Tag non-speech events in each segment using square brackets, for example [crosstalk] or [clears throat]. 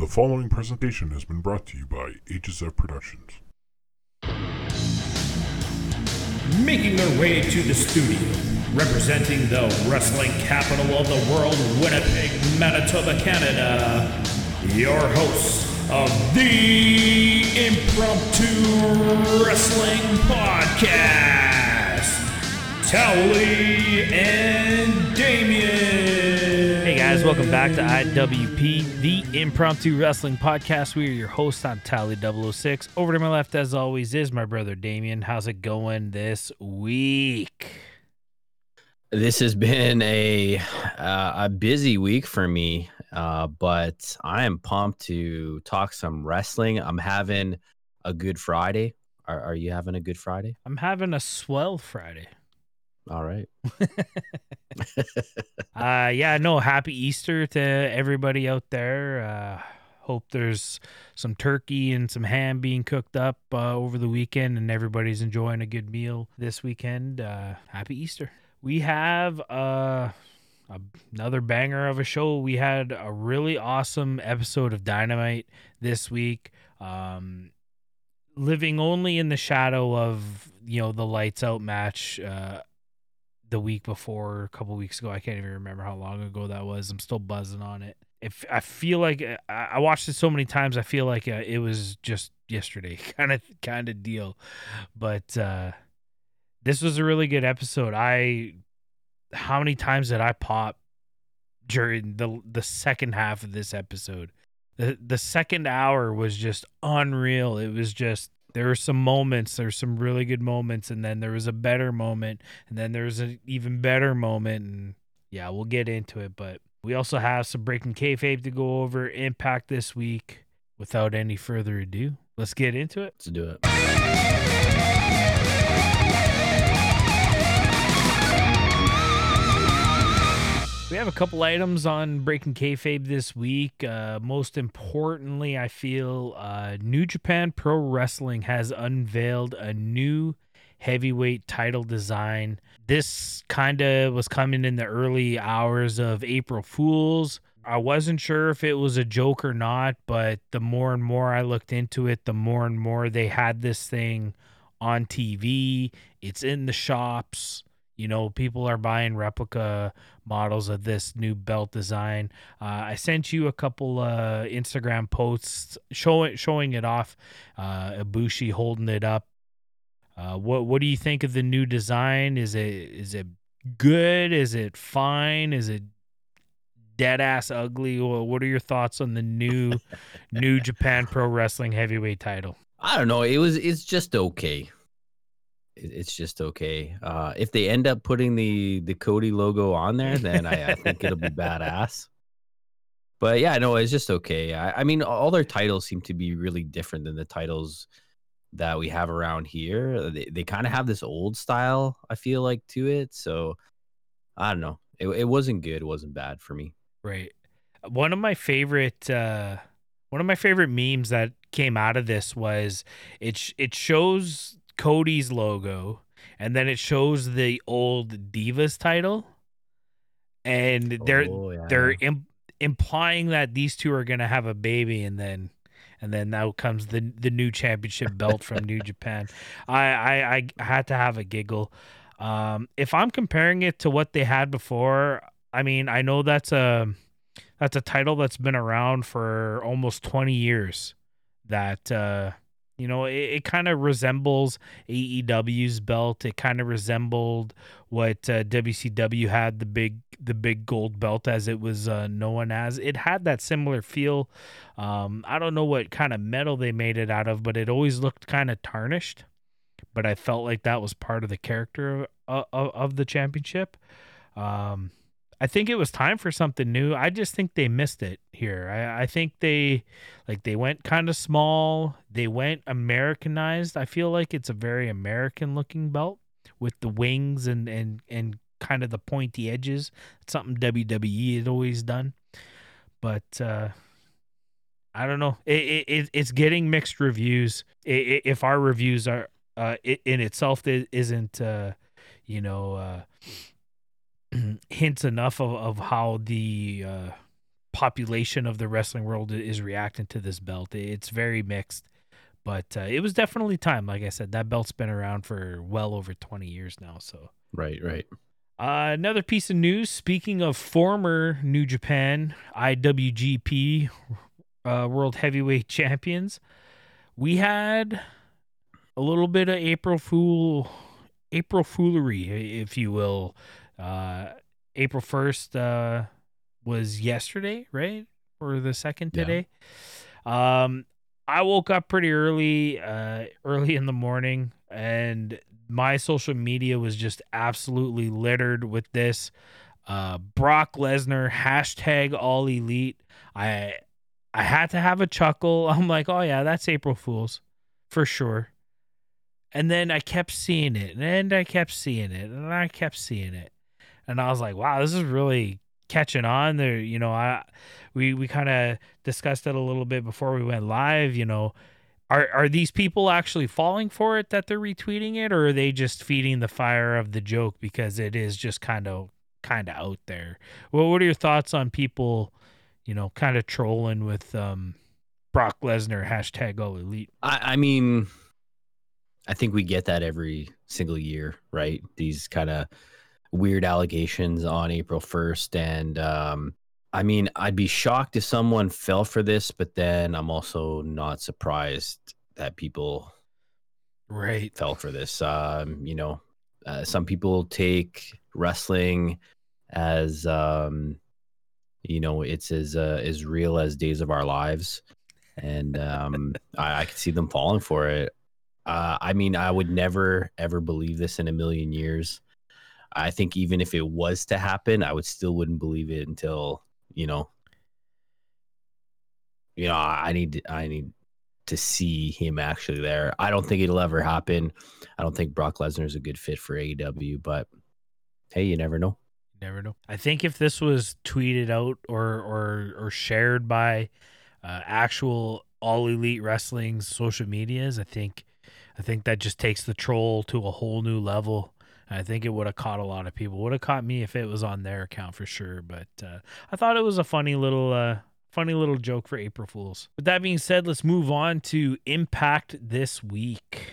The following presentation has been brought to you by HSF Productions. Making their way to the studio, representing the wrestling capital of the world, Winnipeg, Manitoba, Canada, your hosts of the Impromptu Wrestling Podcast, Towley and Damien. Guys, welcome back to IWP, the Impromptu Wrestling Podcast. We are your hosts. I'm Tally 006. Over to my left, as always, is my brother Damien. How's it going this week? This has been a uh, a busy week for me, uh, but I am pumped to talk some wrestling. I'm having a good Friday. Are, are you having a good Friday? I'm having a swell Friday. All right. [laughs] [laughs] Uh, yeah, no, happy Easter to everybody out there. Uh, hope there's some turkey and some ham being cooked up uh, over the weekend and everybody's enjoying a good meal this weekend. Uh, happy Easter. We have uh, another banger of a show. We had a really awesome episode of Dynamite this week. Um, living only in the shadow of you know the lights out match uh, the week before, a couple weeks ago. I can't even remember how long ago that was. I'm still buzzing on it. If I feel like uh, I watched it so many times, I feel like uh, it was just yesterday, [laughs] kind of kind of deal. But uh, this was a really good episode. I how many times did I pop during the the second half of this episode? The the second hour was just unreal. It was just there were some moments, there's some really good moments, and then there was a better moment, and then there was an even better moment, and yeah, we'll get into it. But we also have some breaking kayfabe to go over, impact this week. Without any further ado, let's get into it. Let's do it. We have a couple items on Breaking Kayfabe this week. Uh, most importantly, I feel uh, New Japan Pro Wrestling has unveiled a new heavyweight title design. This kind of was coming in the early hours of April Fools. I wasn't sure if it was a joke or not, but the more and more I looked into it, the more and more they had this thing on TV. It's in the shops. You know, people are buying replica models of this new belt design. Uh, I sent you a couple uh, Instagram posts showing showing it off. Uh, Ibushi holding it up. Uh, what what do you think of the new design? Is it is it good? Is it fine? Is it dead ass ugly? Or what are your thoughts on the new [laughs] New Japan Pro Wrestling Heavyweight Title? I don't know. It was. It's just okay. It- It's just okay. Uh, if they end up putting the the Cody logo on there, then I, I think it'll be badass. But yeah, no, it's just okay. I, I mean, all their titles seem to be really different than the titles that we have around here. They, they kind of have this old style, I feel like, to it. So I don't know. It, it wasn't good. It wasn't bad for me. Right. One of my favorite uh one of my favorite memes that came out of this was it sh- it shows Cody's logo and then it shows the old Divas title and they're Oh, yeah. they're Im- implying that these two are going to have a baby and then and then now comes the the new championship belt from New Japan. [laughs] I, I I had to have a giggle. Um, if I'm comparing it to what they had before, I mean, I know that's a that's a title that's been around for almost 20 years. That uh, you know, it, it kind of resembles AEW's belt. It kind of resembled what uh, WCW had the big the big gold belt as it was uh, known as. It had that similar feel. Um, I don't know what kind of metal they made it out of, but it always looked kind of tarnished. But I felt like that was part of the character of, of, of the championship. Um, I think it was time for something new. I just think they missed it here. I, I think they like they went kind of small. They went Americanized. I feel like it's a very American looking belt with the wings and and and kind of the pointy edges. It's something WWE had always done. But uh I don't know. It, it, it it's getting mixed reviews. I i if our reviews are uh in itself i- isn't uh you know uh [clears throat] hints enough of, of how the uh population of the wrestling world is reacting to this belt. It's very mixed, but uh, it was definitely time. Like I said, that belt's been around for well over 20 years now. So, Right, right. uh, another piece of news. Speaking of former New Japan IWGP uh, World Heavyweight Champions, we had a little bit of April Fool, April foolery, if you will. Uh, April first uh, was yesterday, right, or the second Yeah. today. Um, I woke up pretty early, uh, [laughs] early in the morning, and my social media was just absolutely littered with this. Uh, Brock Lesnar hashtag All Elite. I I had to have a chuckle. [laughs] I'm like, oh yeah, that's April Fools, for sure. And then I kept seeing it, and I kept seeing it, and I kept seeing it, and I was like, wow, this is really catching on. There, you know, I we we kind of discussed it a little bit before we went live. You know, are are these people actually falling for it that they're retweeting it, or are they just feeding the fire of the joke because it is just kind of kind of out there? Well, what are your thoughts on people, you know, kind of trolling with um, Brock Lesnar hashtag All Elite? I, I mean, I think we get that every single year, right? These kind of weird allegations on April 1st. And um, I mean, I'd be shocked if someone fell for this, but then I'm also not surprised that people Right. fell for this. Um, you know, uh, some people take wrestling as, um, you know, it's as uh, as real as Days of Our Lives, and um, [laughs] I, I could see them falling for it. Uh, I mean, I would never ever believe this in a million years. I think even if it was to happen, I would still wouldn't believe it until you know, you know, I need I need to see him actually there. I don't think it'll ever happen. I don't think Brock Lesnar is a good fit for AEW, but hey, you never know. Never know. I think if this was tweeted out or or or shared by uh, actual all elite wrestling's social medias, I think I think that just takes the troll to a whole new level. I think it would have caught a lot of people. Would have caught me if it was on their account for sure. But uh, I thought it was a funny little uh, funny little joke for April Fools. With that being said, let's move on to Impact this week.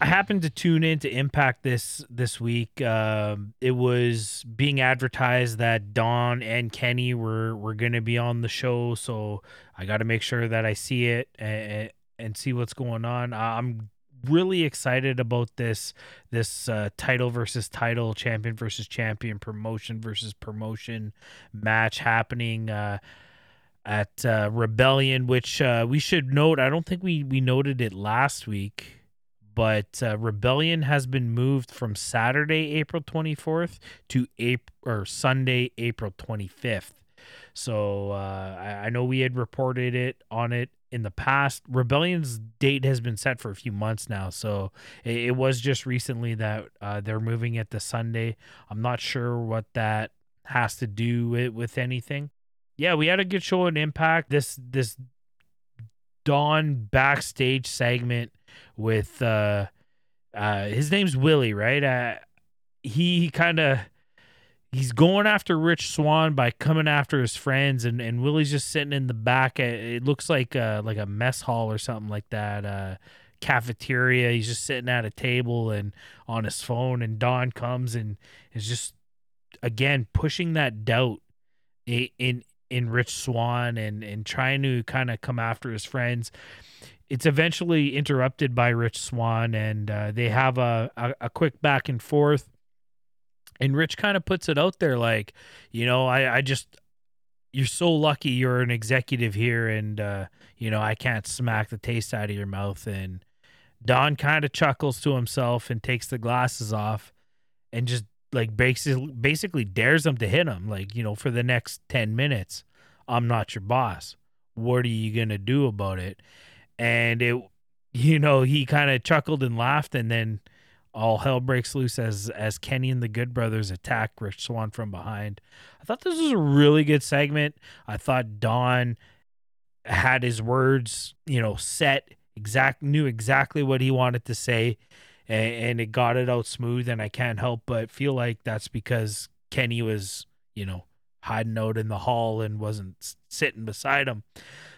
I happened to tune in to Impact this this week. Um, it was being advertised that Don and Kenny were were going to be on the show, so I got to make sure that I see it and, and see what's going on. I'm really excited about this this uh, title versus title, champion versus champion, promotion versus promotion match happening. Uh, at uh, Rebellion, which uh, we should note. I don't think we we noted it last week but uh, Rebellion has been moved from Saturday, April 24th to April or Sunday, April 25th. So uh, I, I know we had reported it on it in the past. Rebellion's date has been set for a few months now, so it, it was just recently that uh, they're moving it to Sunday. I'm not sure what that has to do with, with anything. Yeah, we had a good show in Impact. This this Don backstage segment with uh uh his name's Willie, right? Uh he, he kind of he's going after Rich Swann by coming after his friends and and Willie's just sitting in the back. It looks like uh like a mess hall or something like that uh cafeteria. He's just sitting at a table and on his phone and Don comes and is just again pushing that doubt in in Rich Swann and and trying to kind of come after his friends it's eventually interrupted by Rich Swann, and uh, they have a, a, a quick back and forth. And Rich kind of puts it out there like, you know, I, I just, you're so lucky you're an executive here, and, uh, you know, I can't smack the taste out of your mouth. And Don kind of chuckles to himself and takes the glasses off and just like basically, basically dares him to hit him, like, you know, for the next 10 minutes. I'm not your boss. What are you to do about it? And it you know he kind of chuckled and laughed and then all hell breaks loose as as Kenny and the Good Brothers attack Rich Swann from behind. I thought this was a really good segment. I thought Don had his words, you know, set exact knew exactly what he wanted to say and, and it got it out smooth. And I can't help but feel like that's because Kenny was, you know, hiding out in the hall and wasn't sitting beside him.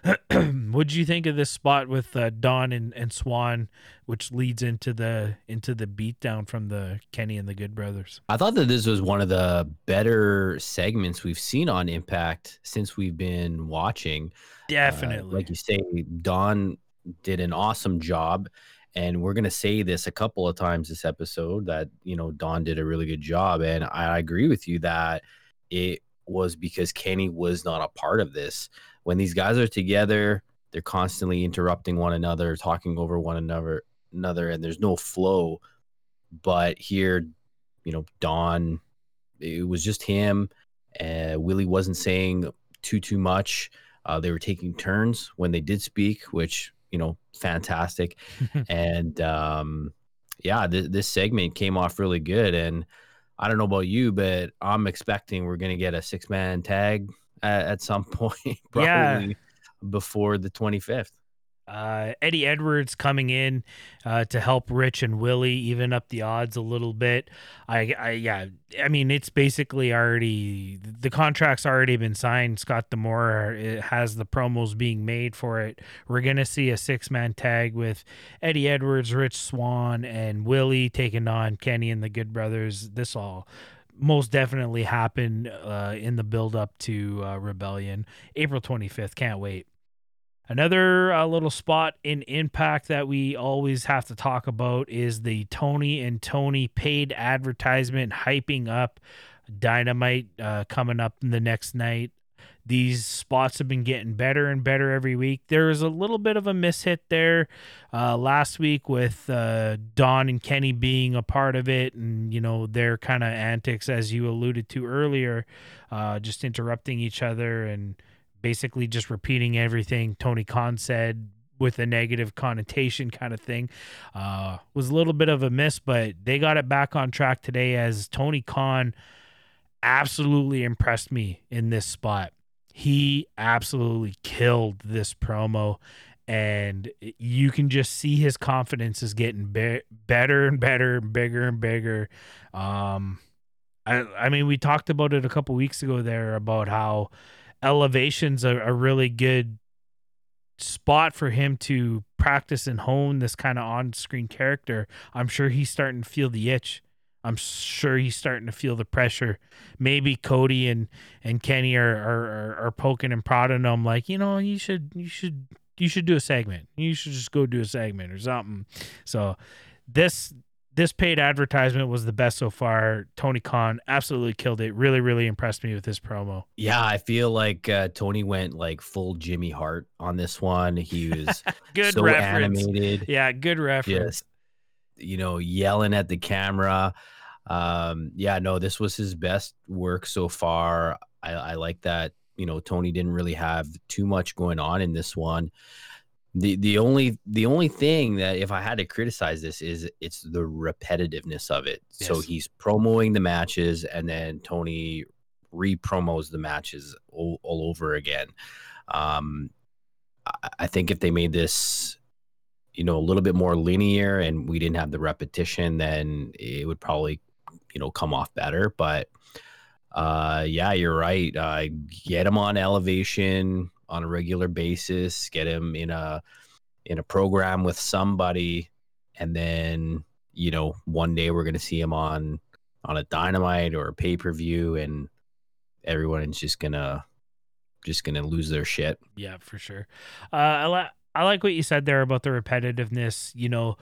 [clears throat] what do you think of this spot with uh, Don and, and Swann, which leads into the into the beatdown from the Kenny and the Good Brothers? I thought that this was one of the better segments we've seen on Impact since we've been watching. Uh, Definitely. like you say, Don did an awesome job. And we're going to say this a couple of times this episode that, you know, Don did a really good job. And I agree with you that it was because Kenny was not a part of this. When these guys are together, they're constantly interrupting one another, talking over one another, another, and there's no flow. But here, you know, Don, it was just him. Uh, Willie wasn't saying too too much. Uh, they were taking turns when they did speak, which you know, fantastic. [laughs] and um, yeah, th- this segment came off really good. And I don't know about you, but I'm expecting we're gonna get a six man tag at, at some [laughs] point, probably Yeah. before the 25th. Uh, Eddie Edwards coming in uh, to help Rich and Willie even up the odds a little bit. I, I, yeah, I mean it's basically already the contract's already been signed. Scott D'Amore it has the promos being made for it. We're gonna see a six man tag with Eddie Edwards, Rich Swann, and Willie taking on Kenny and the Good Brothers. This all most definitely happened uh, in the build up to uh, Rebellion, April twenty fifth. Can't wait. Another uh, little spot in Impact that we always have to talk about is the Tony and Tony paid advertisement hyping up Dynamite uh, coming up the next night. These spots have been getting better and better every week. There was a little bit of a mishit there uh, last week with uh, Don and Kenny being a part of it, and you know their kind of antics, as you alluded to earlier, uh, just interrupting each other and basically just repeating everything Tony Khan said with a negative connotation kind of thing. Uh, was a little bit of a miss, but they got it back on track today as Tony Khan absolutely impressed me in this spot. He absolutely killed this promo and you can just see his confidence is getting be- better and better and bigger and bigger. Um I I mean we talked about it a couple weeks ago there about how elevation's a, a really good spot for him to practice and hone this kind of on-screen character. I'm sure he's starting to feel the itch. I'm sure he's starting to feel the pressure. Maybe Cody and and Kenny are are, are, are poking and prodding him like, you know, you should you should you should do a segment. You should just go do a segment or something. So this this paid advertisement was the best so far. Tony Khan absolutely killed it. Really, really impressed me with this promo. Yeah, I feel like uh, Tony went like full Jimmy Hart on this one. He [laughs] was Good so reference. animated. Yeah, good reference. just you know yelling at the camera um yeah no this was his best work so far i i like that you know tony didn't really have too much going on in this one the the only the only thing that if i had to criticize this is it's the repetitiveness of it. So he's promoting the matches and then tony re-promos the matches all, all over again. Um I- I think if they made this you know a little bit more linear and we didn't have the repetition then it would probably you know come off better. But uh yeah you're right. Uh get him on elevation on a regular basis get him in a in a program with somebody and then you know one day we're going to see him on on a dynamite or a pay-per-view and everyone is just gonna just gonna lose their shit Yeah, for sure. Uh, I like I like what you said there about the repetitiveness. You know,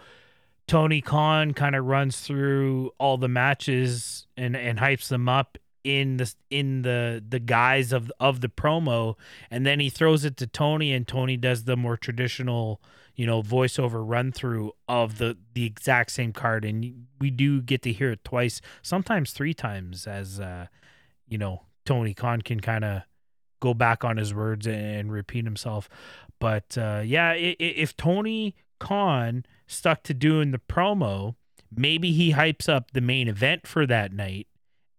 Tony Khan kind of runs through all the matches and and hypes them up in the in the the guise of of the promo, and then he throws it to Tony, and Tony does the more traditional, you know, voiceover run through of the the exact same card, and we do get to hear it twice, sometimes three times, as uh, you know, Tony Khan can kind of go back on his words and repeat himself. But uh, yeah, if Tony Khan stuck to doing the promo, maybe he hypes up the main event for that night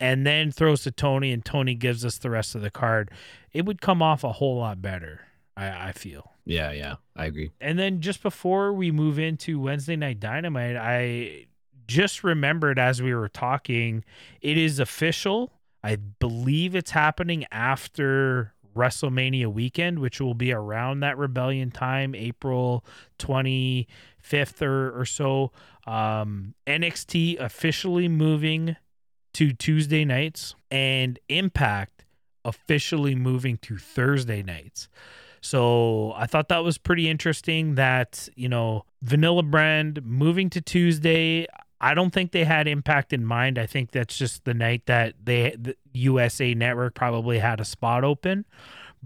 and then throws to Tony and Tony gives us the rest of the card. It would come off a whole lot better, I, I feel. yeah yeah i agree And then just before we move into Wednesday Night Dynamite, I just remembered as we were talking, it is official. I believe it's happening after WrestleMania weekend, which will be around that rebellion time, April 25th or, or so. Um, NXT officially moving to Tuesday nights and Impact officially moving to Thursday nights. So I thought that was pretty interesting that, you know, Vanilla Brand moving to Tuesday. I don't think they had impact in mind. I think that's just the night that they the USA Network probably had a spot open.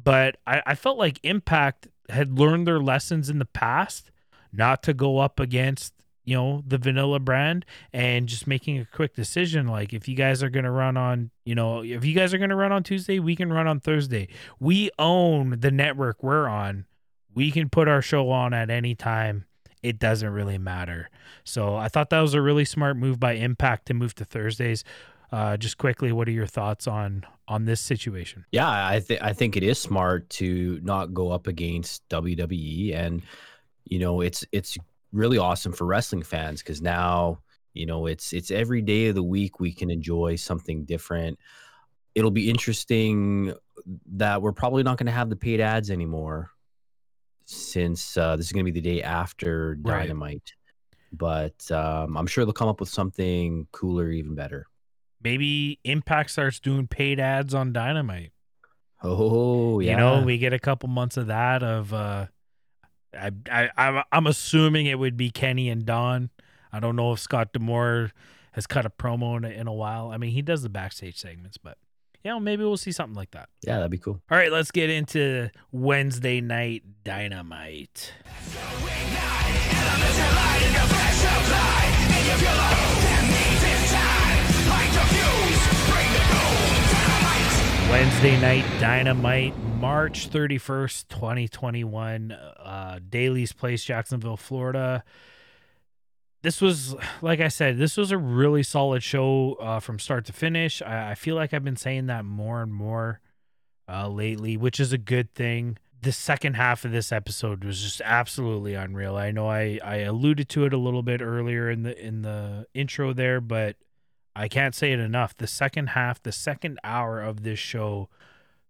But I, I felt like Impact had learned their lessons in the past not to go up against you know the vanilla brand and just making a quick decision like if you guys are going to run on you know if you guys are going to run on tuesday we can run on thursday. We own the network we're on. We can put our show on at any time. It doesn't really matter. So i thought that was a really smart move by impact to move to thursdays. Uh, just quickly what are your thoughts on on this situation? Yeah, I think I think it is smart to not go up against WWE, and you know it's it's really awesome for wrestling fans because now you know it's it's every day of the week we can enjoy something different. It'll be interesting that we're probably not going to have the paid ads anymore since uh, this is going to be the day after Right. Dynamite. But um, I'm sure they'll come up with something cooler, even better. maybe impact starts doing paid ads on dynamite Oh yeah, You know, we get a couple months of that. Of uh, I, I, I'm, I'm assuming it would be Kenny and Don. I don't know if Scott D'Amore has cut a promo in a, in a while. I mean, he does the backstage segments, but you know, maybe we'll see something like that. yeah, that'd be cool. All right, let's get into Wednesday night dynamite. Wednesday night dynamite, March 31st, 2021, uh, Daily's Place, Jacksonville, Florida. This was, like I said, this was a really solid show uh, from start to finish. I, I feel like I've been saying that more and more uh, lately, which is a good thing. The second half of this episode was just absolutely unreal. I know I, I alluded to it a little bit earlier in the in the intro there, but I can't say it enough. The second half, the second hour of this show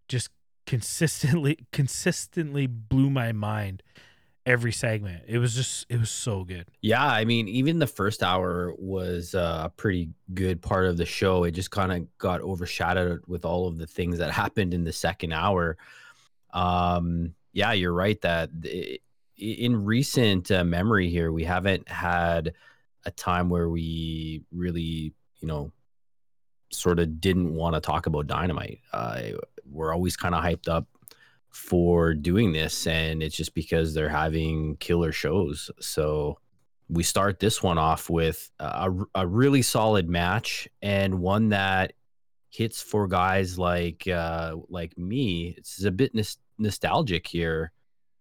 just consistently [laughs] consistently blew my mind every segment. It was just it was so good. Yeah, I mean, even the first hour was uh, a pretty good part of the show. It just kind of got overshadowed with all of the things that [laughs] happened in the second hour. Um, yeah, you're right that the- in recent uh, memory here, we haven't had a time where we really, you know, sort of didn't want to talk about dynamite. Uh, we're always kind of hyped up for doing this, and it's just because they're having killer shows. So we start this one off with a, a really solid match and one that hits for guys like uh, like me. It's a bit nos- nostalgic here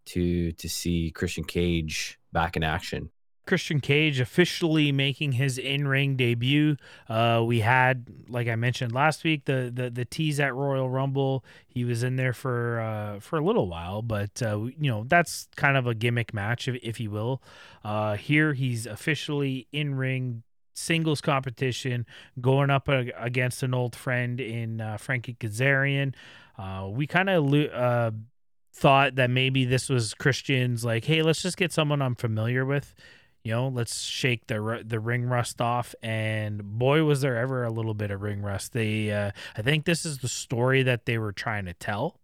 to to see Christian Cage back in action. Christian Cage officially making his in-ring debut. Uh, we had, like I mentioned last week, the the the tease at Royal Rumble. He was in there for uh, for a little while, but uh, you know that's kind of a gimmick match, if, if you will. Uh, here he's officially in-ring singles competition, going up against an old friend in uh, Frankie Kazarian. Uh, we kind of thought that maybe this was Christian's like, hey, let's just get someone I'm familiar with you know, let's shake the the ring rust off. And boy, was there ever a little bit of ring rust. They, uh, I think this is the story that they were trying to tell.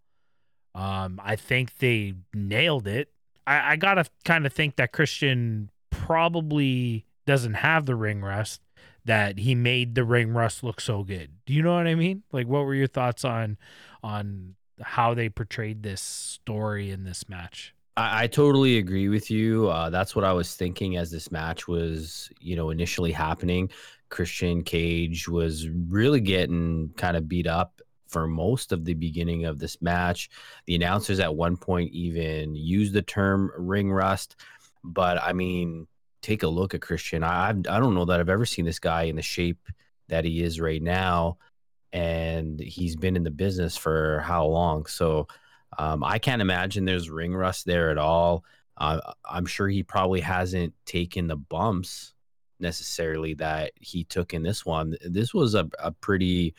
Um, I think they nailed it. I, I gotta kind of think that Christian probably doesn't have the ring rust. That he made the ring rust look so good. Do you know what I mean? Like, what were your thoughts on on how they portrayed this story in this match? I, I totally agree with you. Uh, that's what I was thinking as this match was, you know, initially happening. Christian Cage was really getting kind of beat up for most of the beginning of this match. The announcers at one point even used the term ring rust, but I mean, take a look at Christian. I I don't know that I've ever seen this guy in the shape that he is right now, and he's been in the business for how long? So um, I can't imagine there's ring rust there at all. Uh, I'm sure he probably hasn't taken the bumps necessarily that he took in this one. This was a, a pretty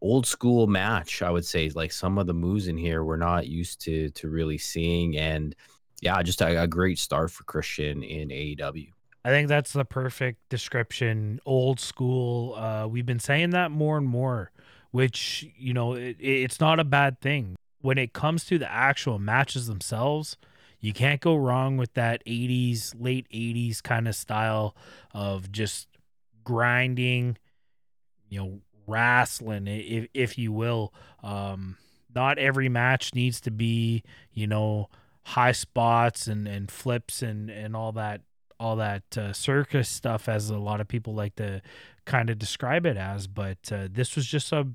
old school match, I would say. Like some of the moves in here we're not used to to really seeing, and yeah, just a, a great start for Christian in AEW. I think that's the perfect description. Old school. Uh, we've been saying that more and more, which you know it, it's not a bad thing when it comes to the actual matches themselves. You can't go wrong with that 80s, late 80s kind of style of just grinding, you know, wrestling, if if you will. Um, not every match needs to be, you know, high spots and and flips and and all that all that uh, circus stuff as a lot of people like to kind of describe it as but uh, this was just a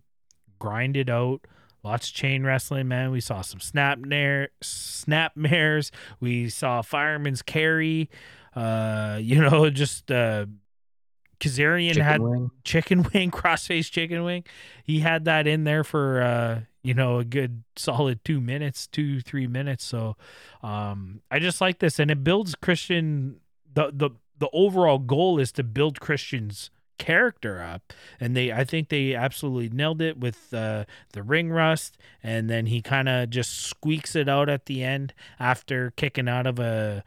grinded out lots of chain wrestling man we saw some snap mare snap we saw fireman's carry uh [laughs] you know just uh Kazarian Chicken had wing. chicken [laughs] wing, crossface chicken wing. He had that in there for uh, you know, a good solid two minutes, two, three minutes. So um I just like this and it builds Christian the the the overall goal is to build Christian's character up and they I think they absolutely nailed it with uh, the ring rust and then he kind of just squeaks it out at the end after kicking out of a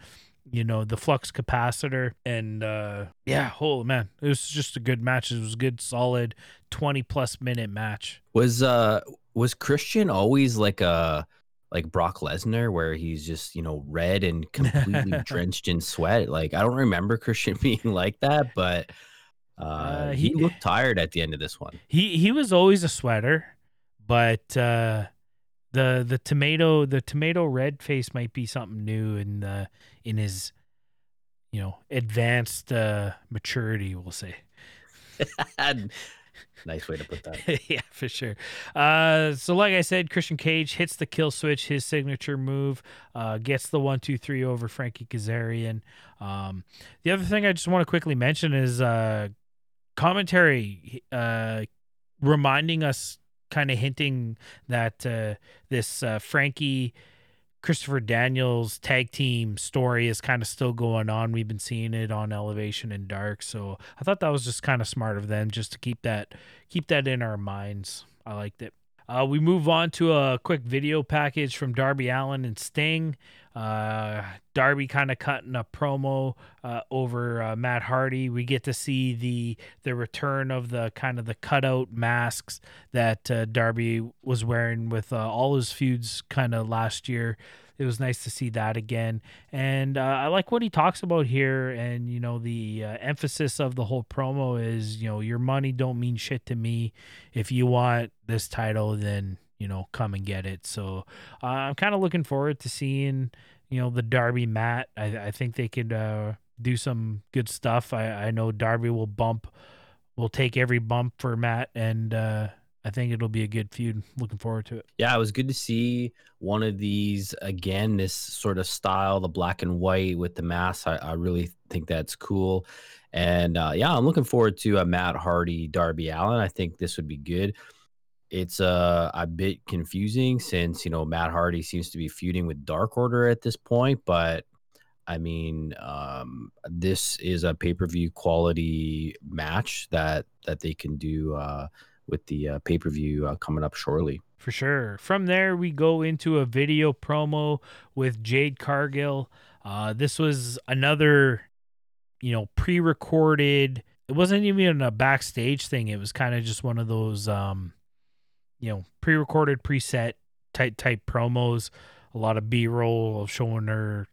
you know the flux capacitor. And uh yeah holy man it was just a good match. It was a good solid 20 plus minute match. Was uh was Christian always like a like Brock Lesnar where he's just, you know, red and completely [laughs] drenched in sweat? Like I don't remember Christian [laughs] being like that, but uh, Uh, he, he- looked tired at the end of this one. he he was always a sweater but uh the the tomato the tomato red face might be something new in the in his you know advanced uh maturity we'll say [laughs] nice way to put that. [laughs] yeah, for sure. Uh, so, like I said, Christian Cage hits the kill switch, his signature move, uh, gets the one, two, three over Frankie Kazarian. Um, the other thing I just want to quickly mention is uh, commentary uh, reminding us, kind of hinting that uh, this uh, Frankie. Christopher Daniels tag team story is kind of still going on. We've been seeing it on Elevation and Dark, so I thought that was just kind of smart of them just to keep that keep that in our minds. I liked it. Uh, we move on to a quick video package from Darby Allin and Sting. Uh, Darby kind of cutting a promo uh, over uh, Matt Hardy. We get to see the the return of the kind of the cutout masks that uh, Darby was wearing with uh, all his feuds kind of last year. It was nice to see that again, and uh, I like what he talks about here. And you know, the uh, emphasis of the whole promo is, you know, your money don't mean shit to me. If you want this title, then you know, come and get it. So uh, I'm kind of looking forward to seeing, you know, the Darby Matt. I, I think they could uh, do some good stuff. I, I know Darby will bump, will take every bump for Matt, and uh, I think it'll be a good feud. Looking forward to it. Yeah, it was good to see one of these again. This sort of style, the black and white with the mask. I, I really think that's cool. And uh, yeah, I'm looking forward to a Matt Hardy, Darby Allin. I think this would be good. It's uh, a bit confusing since you know Matt Hardy seems to be feuding with Dark Order at this point, but I mean, um, this is a pay per view quality match that that they can do uh, with the uh, pay per view uh, coming up shortly. For sure. From there, we go into a video promo with Jade Cargill. Uh, this was another, you know, pre-recorded. It wasn't even a backstage thing. It was kind of just one of those, um, you know, pre-recorded, preset type type promos. A lot of B-roll of showing her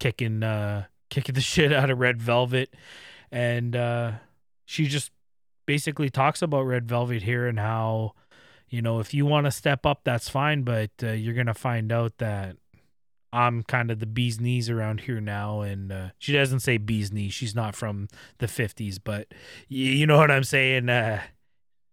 kicking, uh, kicking [laughs] the shit out of Red Velvet, and uh, she just basically talks about Red Velvet here and how you know, if you want to step up, that's fine, but uh, you're gonna find out that I'm kind of the bee's knees around here now. And uh, she doesn't say bee's knees; she's not from the '50s, but y- you know what I'm saying. Uh,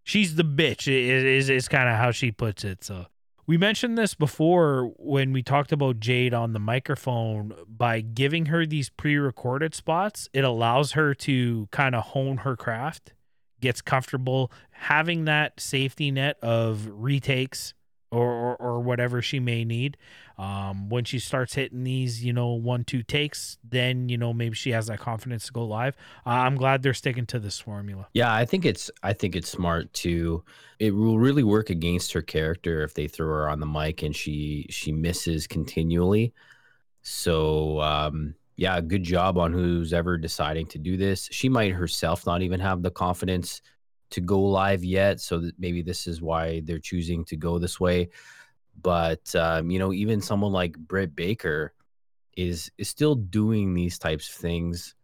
she's the bitch. i- Is is kind of how she puts it. So we mentioned this before when we talked about Jade on the microphone. By giving her these pre-recorded spots, it allows her to kind of hone her craft gets comfortable having that safety net of retakes or, or, or whatever she may need. Um, when she starts hitting these, you know, one, two takes, then, you know, maybe she has that confidence to go live. Uh, I'm glad they're sticking to this formula. Yeah, I think it's I think it's smart to it will really work against her character if they throw her on the mic and she she misses continually. So um yeah, good job on who's ever deciding to do this. She might herself not even have the confidence to go live yet, so that maybe this is why they're choosing to go this way. But um, you know, even someone like Britt Baker is is still doing these types of things,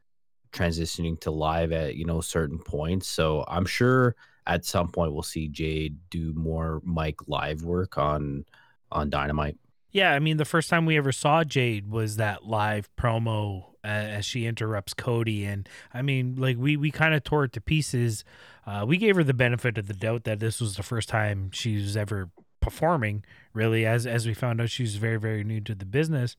transitioning to live at you know certain points. So I'm sure at some point we'll see Jade do more mic live work on on Dynamite. Yeah, I mean, the first time we ever saw Jade was that live promo as she interrupts Cody, and I mean, like we we kind of tore it to pieces. Uh, we gave her the benefit of the doubt that this was the first time she was ever performing really as as we found out she's very very new to the business.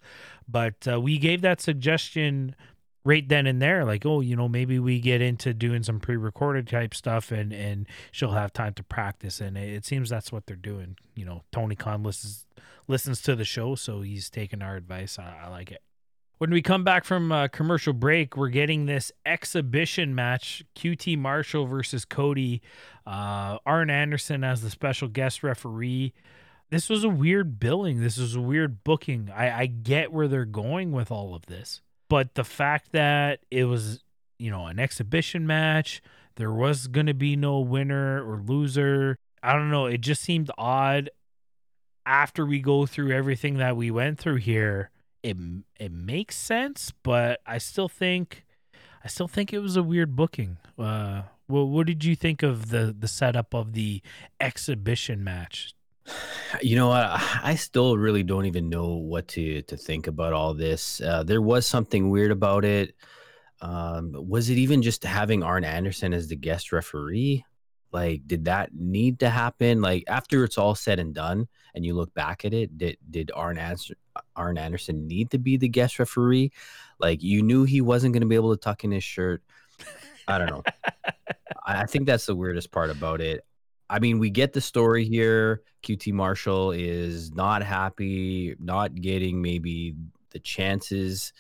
But uh, we gave that suggestion right then and there like oh you know maybe we get into doing some pre-recorded type stuff and and she'll have time to practice. And it, it seems that's what they're doing. You know tony khan listens listens to the show so he's taking our advice. I, I like it when we come back from uh, commercial break, we're getting this exhibition match: QT Marshall versus Cody. Uh, Arn Anderson as the special guest referee. This was a weird billing. This was a weird booking. I, I get where they're going with all of this, but the fact that it was, you know, an exhibition match, there was going to be no winner or loser. I don't know. It just seemed odd after we go through everything that we went through here it it makes sense, but I still think I still think it was a weird booking. Uh, well, what did you think of the the setup of the exhibition match? You know what? I still really don't even know what to to think about all this. Uh, there was something weird about it. Um, was it even just having Arn Anderson as the guest referee? Like, did that need to happen? Like, after it's all said and done, and you look back at it, did did Arn Anderson, Arn Anderson need to be the guest referee? Like, you knew he wasn't going to be able to tuck in his shirt. I don't know. [laughs] I, I think that's the weirdest part about it. I mean, we get the story here. QT Marshall is not happy, not getting maybe the chances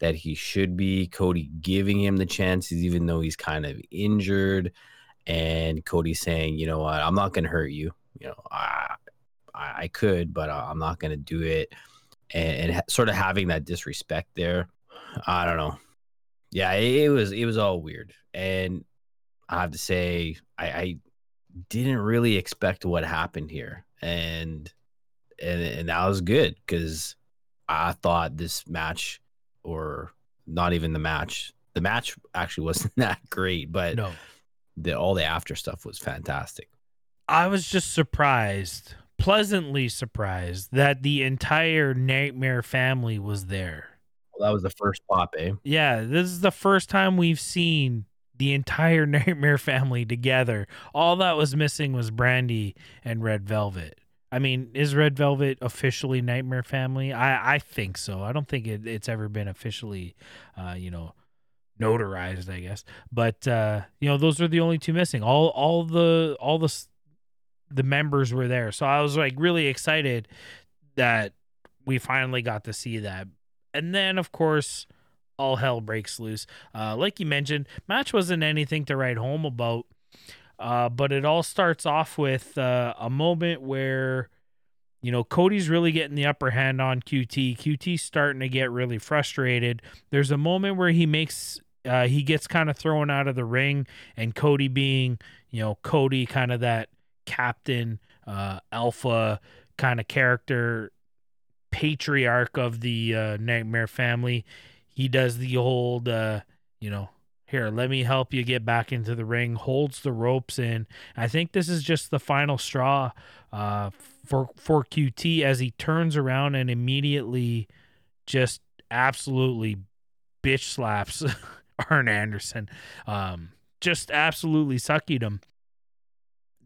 that he should be. Cody giving him the chances, even though he's kind of injured and Cody saying, you know what, I'm not going to hurt you. You know, I, I could, but uh, I'm not going to do it. And, and, sort of having that disrespect there. I don't know. Yeah, it, it, was it was all weird, and I have to say, I, I didn't really expect what happened here, and and and that was good because I thought this match, or not even the match, the match actually [laughs] wasn't that great, but no the all the after stuff was fantastic. I was just surprised, pleasantly surprised that the entire Nightmare family was there. Well, that was the first pop, eh? Yeah, this is the first time we've seen the entire [laughs] Nightmare family together. All that was missing was Brandi and Red Velvet. I mean, is Red Velvet officially Nightmare Family? I I think so. I don't think it, it's ever been officially, uh, you know, notarized, I guess. But uh, you know, those are the only two missing. All all the all the the members were there, so I was like really excited that we finally got to see that. And then, of course, all hell breaks loose. Uh, like you mentioned, match wasn't anything to write home about, uh, but it all starts off with uh, a moment where you know, Cody's really getting the upper hand on QT. QT's starting to get really frustrated. There's a moment where he makes uh, he gets kind of thrown out of the ring, and Cody being, you know, Cody kind of that captain, uh, alpha kind of character, patriarch of the uh, Nightmare family. He does the old, uh, you know, here, let me help you get back into the ring, holds the ropes in. I think this is just the final straw uh, for for QT as he turns around and immediately just absolutely bitch slaps [laughs] Arn Anderson. Um, just absolutely suckied him.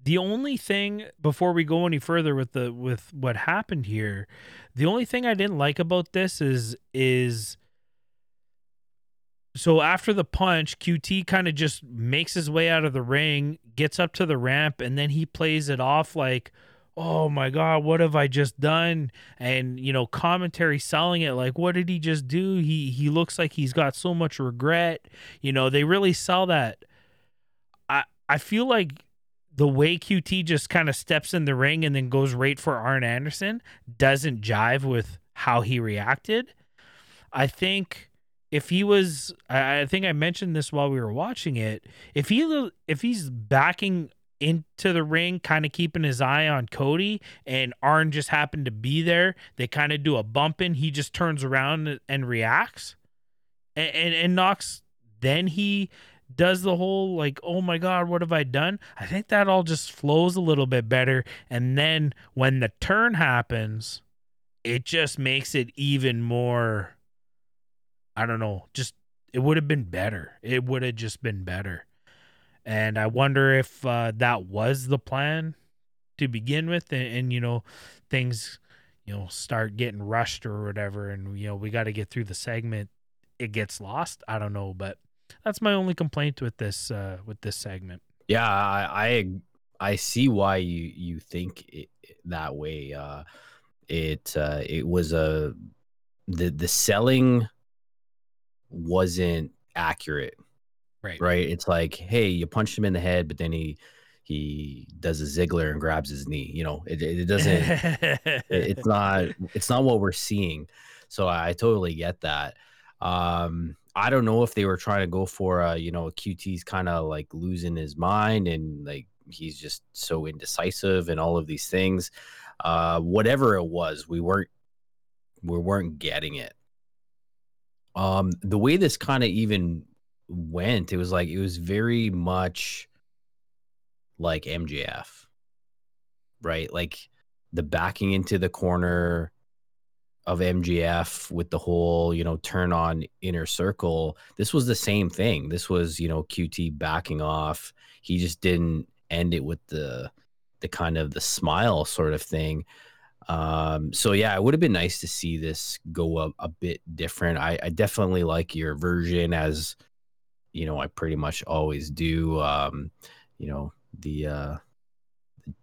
The only thing before we go any further with the with what happened here, the only thing I didn't like about this is is so after the punch, QT kind of just makes his way out of the ring, gets up to the ramp, and then he plays it off like, oh my god what have i just done? And you know commentary selling it like what did he just do? He he looks like he's got so much regret. You know they really sell that. I i feel like the way qt just kind of steps in the ring and then goes right for arn anderson doesn't jive with how he reacted. I think if he was I, think i mentioned this while we were watching it if he if he's backing into the ring, kind of keeping his eye on Cody, and Arn just happened to be there. They kind of do a bump in. He just turns around and reacts, and, and and knocks. Then he does the whole like, oh my god, what have I done? I think that all just flows a little bit better. And then when the turn happens, it just makes it even more. I don't know. Just it would have been better. It would have just been better. And I wonder if uh, that was the plan to begin with, and, and you know, things you know start getting rushed or whatever, and you know we got to get through the segment. It gets lost. I don't know, but that's my only complaint with this uh, with this segment. Yeah, I I, I see why you you think it, that way. Uh, it uh, it was a the the selling wasn't accurate Right. right? It's like, hey, you punched him in the head, but then he he does a Ziggler and grabs his knee. You know, it it doesn't. it, it's [laughs] not it's not what we're seeing. So I, I totally get that. Um, I don't know if they were trying to go for a you know QT's kind of like losing his mind and like he's just so indecisive and all of these things. Uh, whatever it was, we weren't we weren't getting it. Um, the way this kind of even went, it was like it was very much like MJF, right? Like the backing into the corner of MJF with the whole, you know, turn on inner circle. This was the same thing. This was, you know, QT backing off. He just didn't end it with the the kind of the smile sort of thing. Um, so yeah, it would have been nice to see this go a, a bit different. I, I definitely like your version as you know I pretty much always do. Um, you know the uh,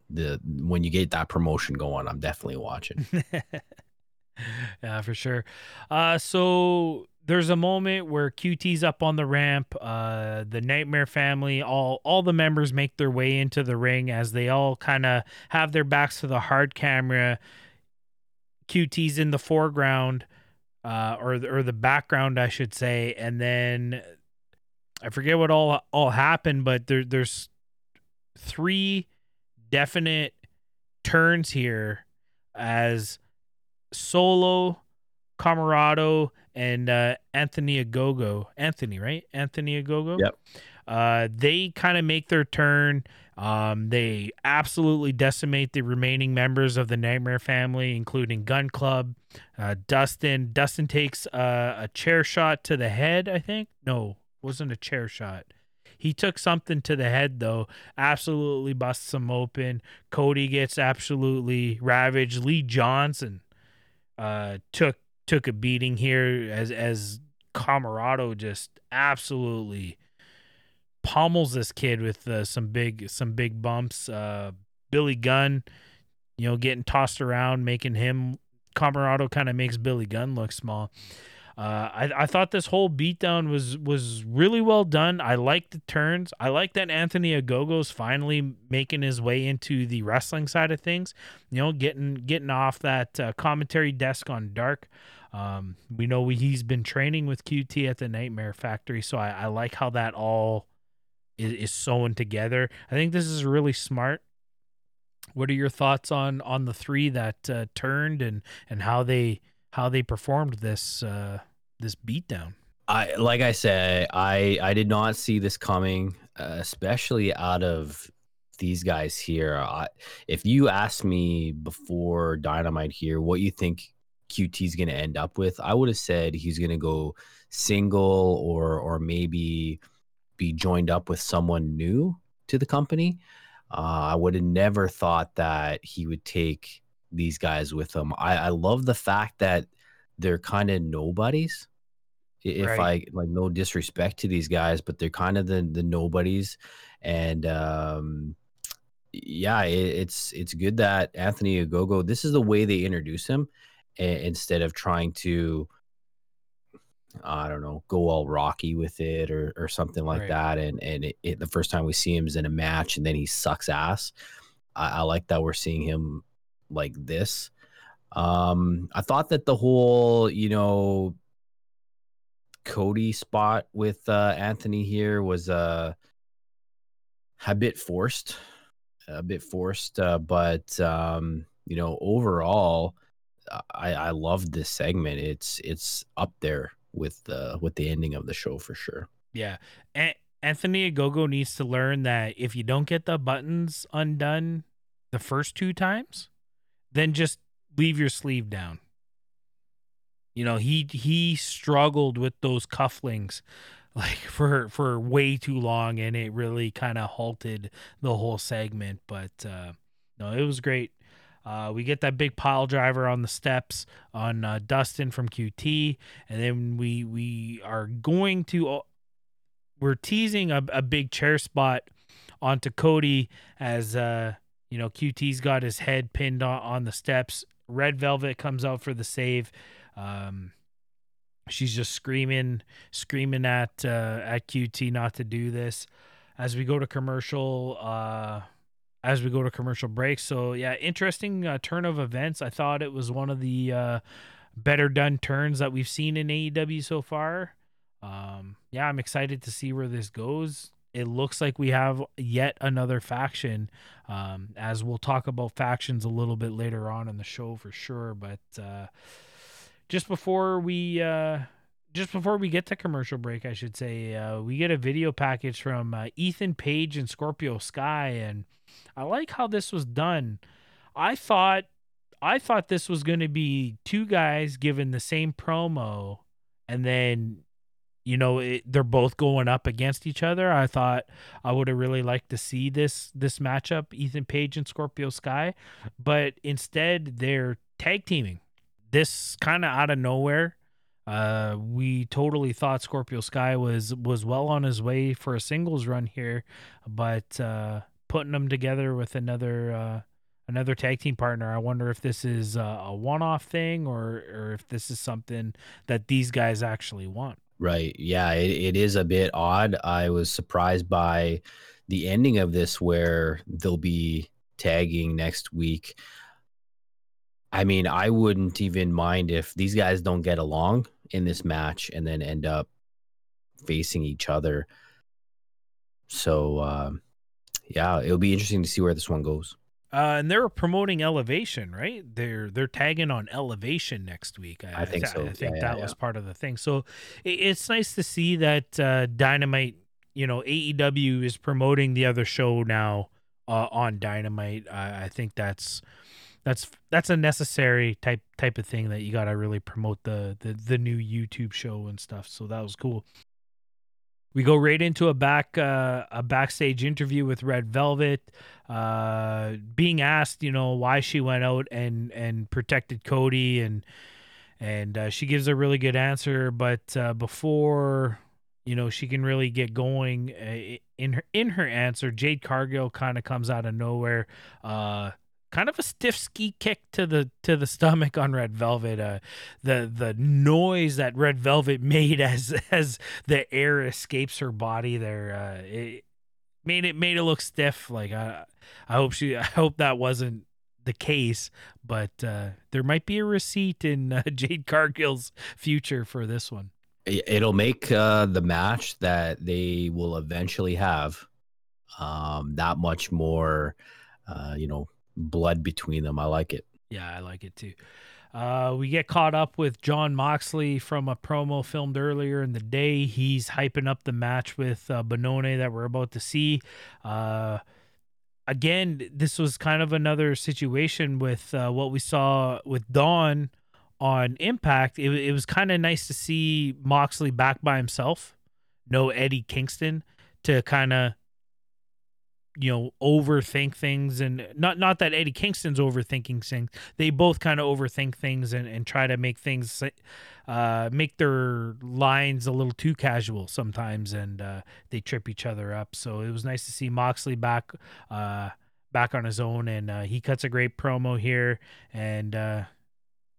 the when you get that promotion going, I'm definitely watching. [laughs] yeah, for sure. Uh, so there's a moment where QT's up on the ramp. Uh, the Nightmare family, all all the members make their way into the ring as they all kind of have their backs to the hard camera. QT's in the foreground, uh, or or the background, I should say, and then I forget what all all happened, but there there's three definite turns here as Solo, Comoroto, and uh, Anthony Ogogo. Anthony, right? Anthony Ogogo. Yep. Uh, they kind of make their turn. Um, they absolutely decimate the remaining members of the Nightmare family, including Gunn Club, uh, Dustin. Dustin takes uh, a chair shot to the head, I think. No, wasn't a chair shot. He took something to the head though, absolutely busts him open. Cody gets absolutely ravaged. Lee Johnson uh, took took a beating here as as Comoroto just absolutely pummels this kid with uh, some big some big bumps. Uh, Billy Gunn, you know, getting tossed around, making him Comoroto kind of makes Billy Gunn look small. Uh, I, I thought this whole beatdown was was really well done. I like the turns. I like that Anthony Ogogo's finally making his way into the wrestling side of things. You know, getting getting off that uh, commentary desk on Dark. Um, we know he's been training with QT at the Nightmare Factory, so I, I like how that all is, is together. I think this is really smart. What are your thoughts on on the three that uh, turned and and how they how they performed this uh, this beatdown. I like I said, I I did not see this coming, uh, especially out of these guys here. I, if you asked me before Dynamite here, what you think QT's going to end up with, I would have said he's going to go single or or maybe be joined up with someone new to the company. Uh, I would have never thought that he would take these guys with them. I, I love the fact that they're kind of nobodies. If right. I like no disrespect to these guys, but they're kind of the the nobodies, and um, yeah, it, it's it's good that Anthony Ogogo. This is the way they introduce him, a- instead of trying to, I don't know, go all rocky with it or or something like Right. that. And and it, it, the first time we see him is in a match, and then he sucks ass. I, I like that we're seeing him like this. Um, I thought that the whole, you know, Cody spot with uh, Anthony here was uh, a bit forced, a bit forced. Uh, but um, you know, overall, I I loved this segment. It's it's up there with the with the ending of the show for sure. Yeah. A- Anthony Ogogo needs to learn that if you don't get the buttons undone the first two times, then just leave your sleeve down. You know, he he struggled with those cufflinks [laughs] like for for way too long and it really kind of halted the whole segment, but uh no, it was great. Uh, we get that big pile driver on the steps on uh, Dustin from QT, and then we we are going to we're teasing a, a big chair spot onto Cody as uh you know QT's got his head pinned on, on the steps. Red Velvet comes out for the save. Um she's just screaming screaming at uh at QT not to do this. As we go to commercial uh as we go to commercial break. So yeah, interesting uh, turn of events. I thought it was one of the uh better done turns that we've seen in AEW so far. Um, yeah, I'm excited to see where this goes. It looks like we have yet another faction, um, as we'll talk about factions a little bit later on in the show for sure. But uh, just before we uh, just before we get to commercial break, I should say, uh, we get a video package from uh, Ethan Page and Scorpio Sky, and I like how this was done. I thought I thought this was going to be two guys given the same promo, and then you know it, they're both going up against each other. I thought I would have really liked to see this this matchup, Ethan Page and Scorpio Sky, but instead they're tag teaming. This kind of out of nowhere. Uh, we totally thought Scorpio Sky was was well on his way for a singles run here, but uh, putting them together with another uh, another tag team partner. I wonder if this is a one-off thing or or if this is something that these guys actually want. Right. Yeah, it, it is a bit odd. I was surprised by the ending of this where they'll be tagging next week. I mean, I wouldn't even mind if these guys don't get along in this match and then end up facing each other. So, um, yeah, it'll be interesting to see where this one goes. Uh, and they're promoting Elevation, right? They're they're tagging on Elevation next week. I think th- so. I think yeah, that yeah. was part of the thing. So it, it's nice to see that uh, Dynamite, you know, AEW is promoting the other show now uh, on Dynamite. I, I think that's that's that's a necessary type type of thing that you got to really promote the, the the new YouTube show and stuff. So that was cool. We go right into a back uh, a backstage interview with Red Velvet, uh, being asked, you know, why she went out and and protected Cody, and and uh, she gives a really good answer. But uh, before you know she can really get going uh, in her in her answer, Jade Cargill kind of comes out of nowhere. Uh, kind of a stiff ski kick to the to the stomach on Red Velvet. Uh, the the noise that Red Velvet made as [laughs] as the air escapes her body there, uh, it made it made it look stiff. Like I I hope she [laughs] I hope that wasn't the case, but uh, there might be a receipt in uh, [laughs] Jade Cargill's future for this one. It- It'll make uh, the match that they will eventually have um, that much more, uh, you know, blood between them. I like it. Yeah, I like it too. Uh, we get caught up with Jon Moxley from a promo filmed earlier in the day. He's hyping up the match with uh, Bononi that we're about to see. Uh, again, this was kind of another situation with uh, what we saw with Don on Impact. It, it was kind of nice to see Moxley back by himself, no Eddie Kingston to kind of you know overthink things and not not that Eddie Kingston's overthinking things they both kind of overthink things and, and try to make things uh make their lines a little too casual sometimes and uh they trip each other up so it was nice to see Moxley back uh back on his own, and uh, he cuts a great promo here. And uh,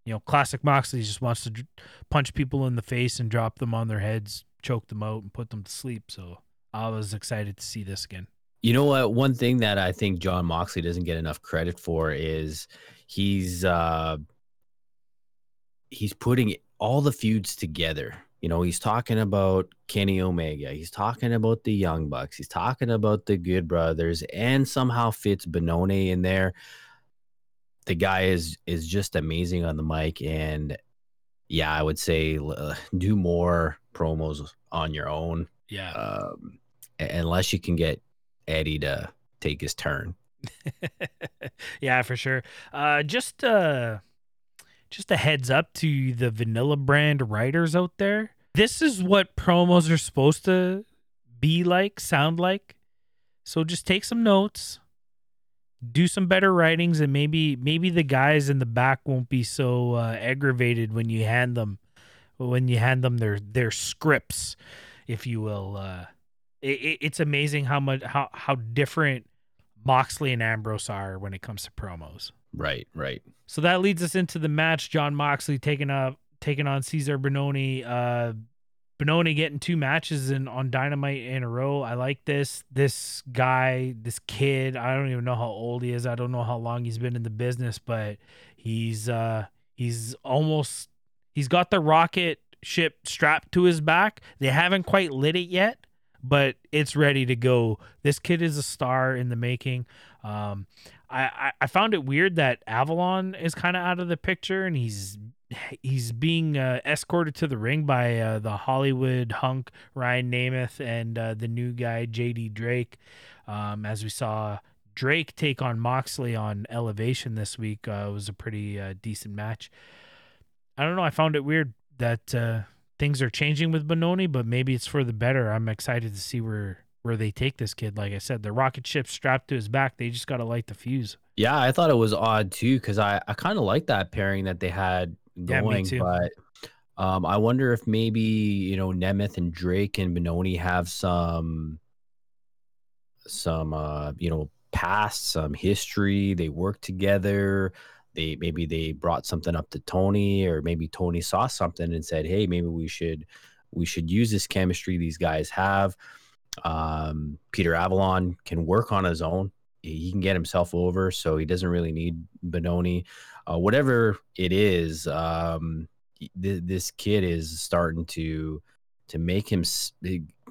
you know, classic Moxley just wants to punch people in the face and drop them on their heads, choke them out, and put them to sleep. So I was excited to see this again. You know what? One thing that I think Jon Moxley doesn't get enough credit for is he's uh he's putting all the feuds together. You know, he's talking about Kenny Omega, he's talking about the Young Bucks, he's talking about the Good Brothers, and somehow fits Bononi in there. The guy is is just amazing on the mic, and yeah, I would say uh, do more promos on your own, Yeah. um, unless you can get Eddie to take his turn. [laughs] yeah, for sure. Uh, just uh, just a heads up to the vanilla brand writers out there. This is what promos are supposed to be like, sound like. So just take some notes, do some better writings, and maybe maybe the guys in the back won't be so uh, aggravated when you hand them when you hand them their their scripts, if you will. Uh, it, it, it's amazing how much how how different Moxley and Ambrose are when it comes to promos. Right, right. So that leads us into the match. Jon Moxley taking up taking on Cezar Bononi. Uh Bononi getting two matches in on Dynamite in a row. I like this. This guy, this kid, I don't even know how old he is. I don't know how long he's been in the business, but he's uh he's almost he's got the rocket ship strapped to his back. They haven't quite lit it yet, but it's ready to go. This kid is a star in the making. Um I, I, found it weird that Avalon is kind of out of the picture and he's he's being uh, escorted to the ring by uh, the Hollywood hunk Ryan Nemeth and uh, the new guy JD Drake. Um, as we saw Drake take on Moxley on Elevation this week, uh, was a pretty uh, decent match. I don't know. I found it weird that uh, things are changing with Bononi, but maybe it's for the better. I'm excited to see where where they take this kid. Like I said, the rocket ship strapped to his back. They just got to light the fuse. Yeah, I thought it was odd too because I, I kind of like that pairing that they had Yeah, going, too. but um, I wonder if maybe you know Nemeth and Drake and Bononi have some some uh, you know past, some history. They work together. They maybe they brought something up to Tony, or maybe Tony saw something and said, "Hey, maybe we should we should use this chemistry these guys have." Um, Peter Avalon can work on his own he can get himself over, so he doesn't really need Bononi. Uh, whatever it is, um, th- this kid is starting to to make him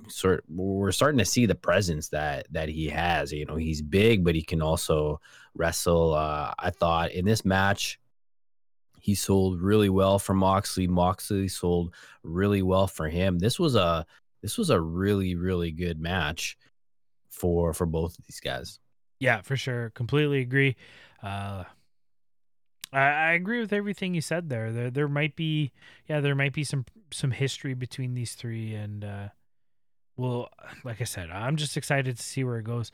sort. We're starting to see the presence that that he has. You know, he's big, but he can also wrestle. Uh, I thought in this match, he sold really well for Moxley. Moxley sold really well for him. This was a this was a really really good match for for both of these guys. Yeah, for sure. Completely agree. Uh, I, agree with everything you said there. There there might be yeah, there might be some some history between these three and uh well, like I said, I'm just excited to see where it goes.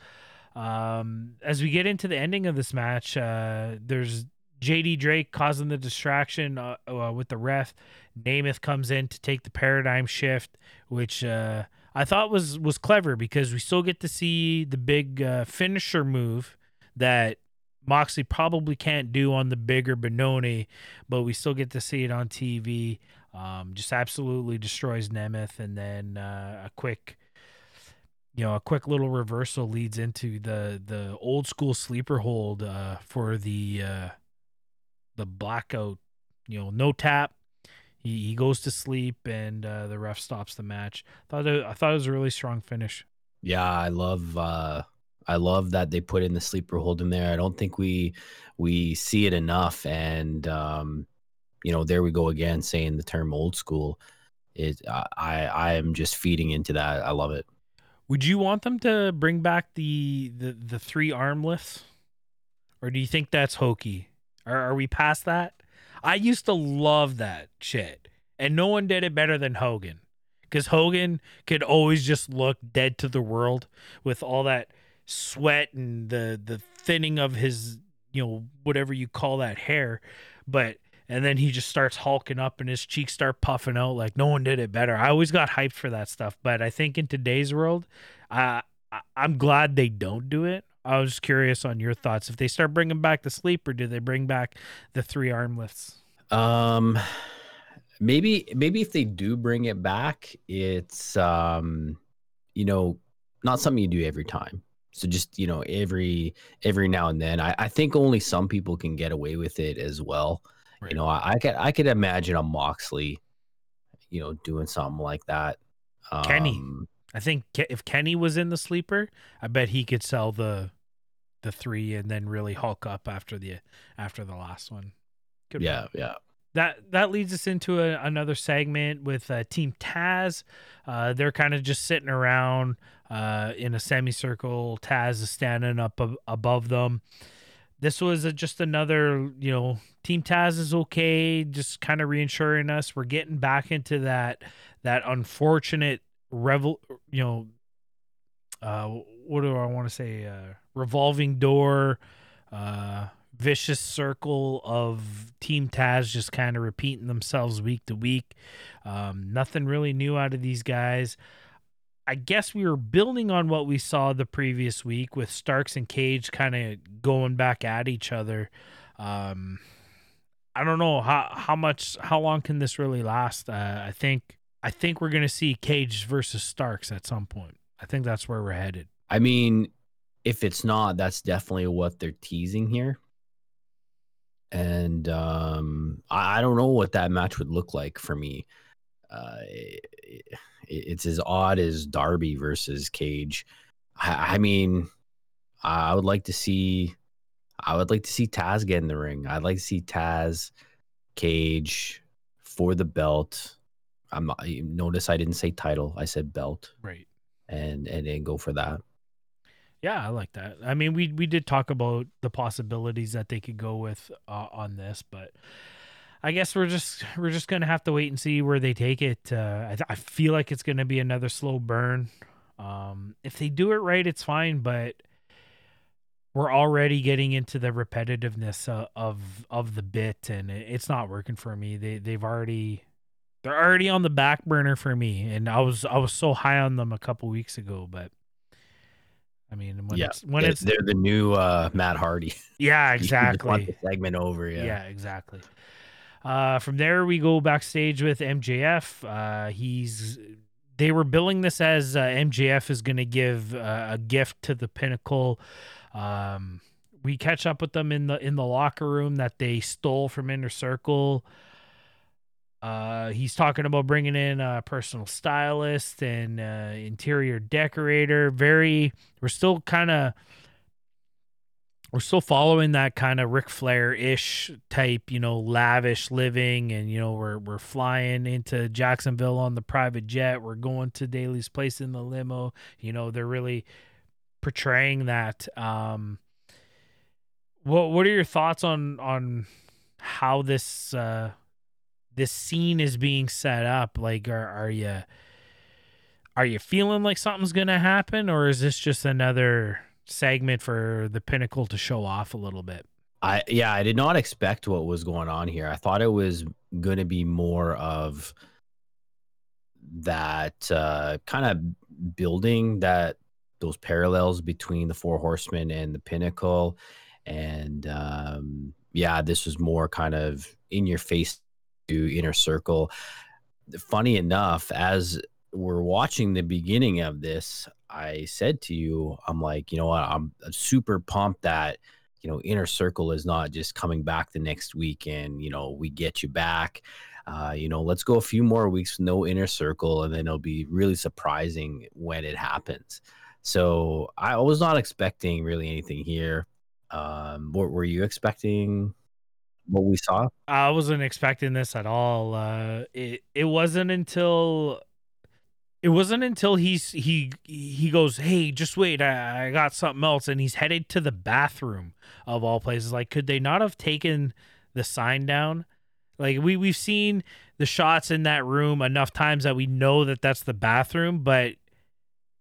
Um as we get into the ending of this match, uh there's JD Drake causing the distraction uh, uh, with the ref. Nemeth comes in to take the paradigm shift, which uh, I thought was was clever because we still get to see the big uh, finisher move that Moxley probably can't do on the bigger Bononi, but we still get to see it on TV. Um, just absolutely destroys Nemeth, and then uh, a quick, you know, a quick little reversal leads into the the old school sleeper hold uh, for the uh, the blackout. You know, no tap. He, he goes to sleep, and uh, the ref stops the match. Thought it, I thought it was a really strong finish. Yeah, I love uh I love that they put in the sleeper hold in there. I don't think we we see it enough and um you know, there we go again saying the term old school. It I I I am just feeding into that. I love it. Would you want them to bring back the the, the three arm lifts, or do you think that's hokey? Are are we past that? I used to love that shit, and no one did it better than Hogan, because Hogan could always just look dead to the world with all that sweat and the the thinning of his you know whatever you call that hair, but and then he just starts hulking up and his cheeks start puffing out like no one did it better. I always got hyped for that stuff, but I think in today's world, uh, I'm glad they don't do it. I was curious on your thoughts. If they start bringing back the sleeper, or do they bring back the three arm lifts? Um, maybe maybe if they do bring it back, it's um, you know, not something you do every time. So just you know, every every now and then. I, I think only some people can get away with it as well. Right. You know, I, I could I could imagine a Moxley, you know, doing something like that. Kenny. Um, I think if Kenny was in the sleeper, I bet he could sell the the three and then really hulk up after the after the last one. Good yeah, yeah. that that leads us into a, another segment with uh, Team Taz. Uh, they're kind of just sitting around uh, in a semicircle. Taz is standing up ab- above them. This was a, just another, you know, Team Taz is okay. Just kind of reassuring us we're getting back into that that unfortunate revel, you know, uh, what do I want to say? Uh, revolving door. Uh, vicious circle of Team Taz just kind of repeating themselves week to week. Um, nothing really new out of these guys. I guess we were building on what we saw the previous week with Starks and Cage kind of going back at each other. Um, I don't know how how much how long can this really last. Uh, I think I think we're gonna see Cage versus Starks at some point. I think that's where we're headed. I mean, if it's not, that's definitely what they're teasing here. And um, I, I don't know what that match would look like for me. Uh, it, it's as odd as Darby versus Cage. I, I mean, I would like to see. I would like to see Taz get in the ring. I'd like to see Taz, Cage, for the belt. I'm not. Notice I didn't say title. I said belt, Right. and and then go for that. Yeah, I like that. I mean, we we did talk about the possibilities that they could go with uh, on this, but I guess we're just we're just gonna have to wait and see where they take it. Uh, I, I feel like it's gonna be another slow burn. Um, if they do it right, it's fine, but we're already getting into the repetitiveness uh, of of the bit, and it, it's not working for me. They they've already they're already on the back burner for me, and I was I was so high on them a couple weeks ago, but. I mean, when Yeah, it's when They're- it's they're the new uh, Matt Hardy. [laughs] yeah, You just want exactly. the segment over. Yeah, Yeah. exactly. Uh, from there, we go backstage with MJF. Uh, he's they were billing this as uh, MJF is going to give uh, a gift to the Pinnacle. Um, we catch up with them in the in the locker room that they stole from Inner Circle. Uh, he's talking about bringing in a personal stylist and uh, interior decorator. Very, we're still kind of we're still following that kind of Ric Flair ish type, you know, lavish living, and you know, we're we're flying into Jacksonville on the private jet. We're going to Daily's place in the limo. You know, they're really portraying that. Um, what what are your thoughts on on how this uh, this scene is being set up? Like, are are you are you feeling like something's gonna happen, or is this just another? Segment for the pinnacle to show off a little bit. I yeah, I did not expect what was going on here. I thought it was going to be more of that uh, kind of building that those parallels between the Four Horsemen and the Pinnacle, and um, yeah, this was more kind of in your face to Inner Circle. Funny enough, as we're watching the beginning of this, I said to you, I'm like, you know what, I'm super pumped that you know inner circle is not just coming back the next week and you know we get you back. Uh, you know let's go a few more weeks with no inner circle and then it'll be really surprising when it happens. So i was not expecting really anything here. Um what were you expecting what we saw? I wasn't expecting this at all. Uh, it it wasn't until it wasn't until he's he he goes, hey, just wait, I, I got something else, and he's headed to the bathroom of all places. Like, could they not have taken the sign down? Like we we've seen the shots in that room enough times that we know that that's the bathroom, but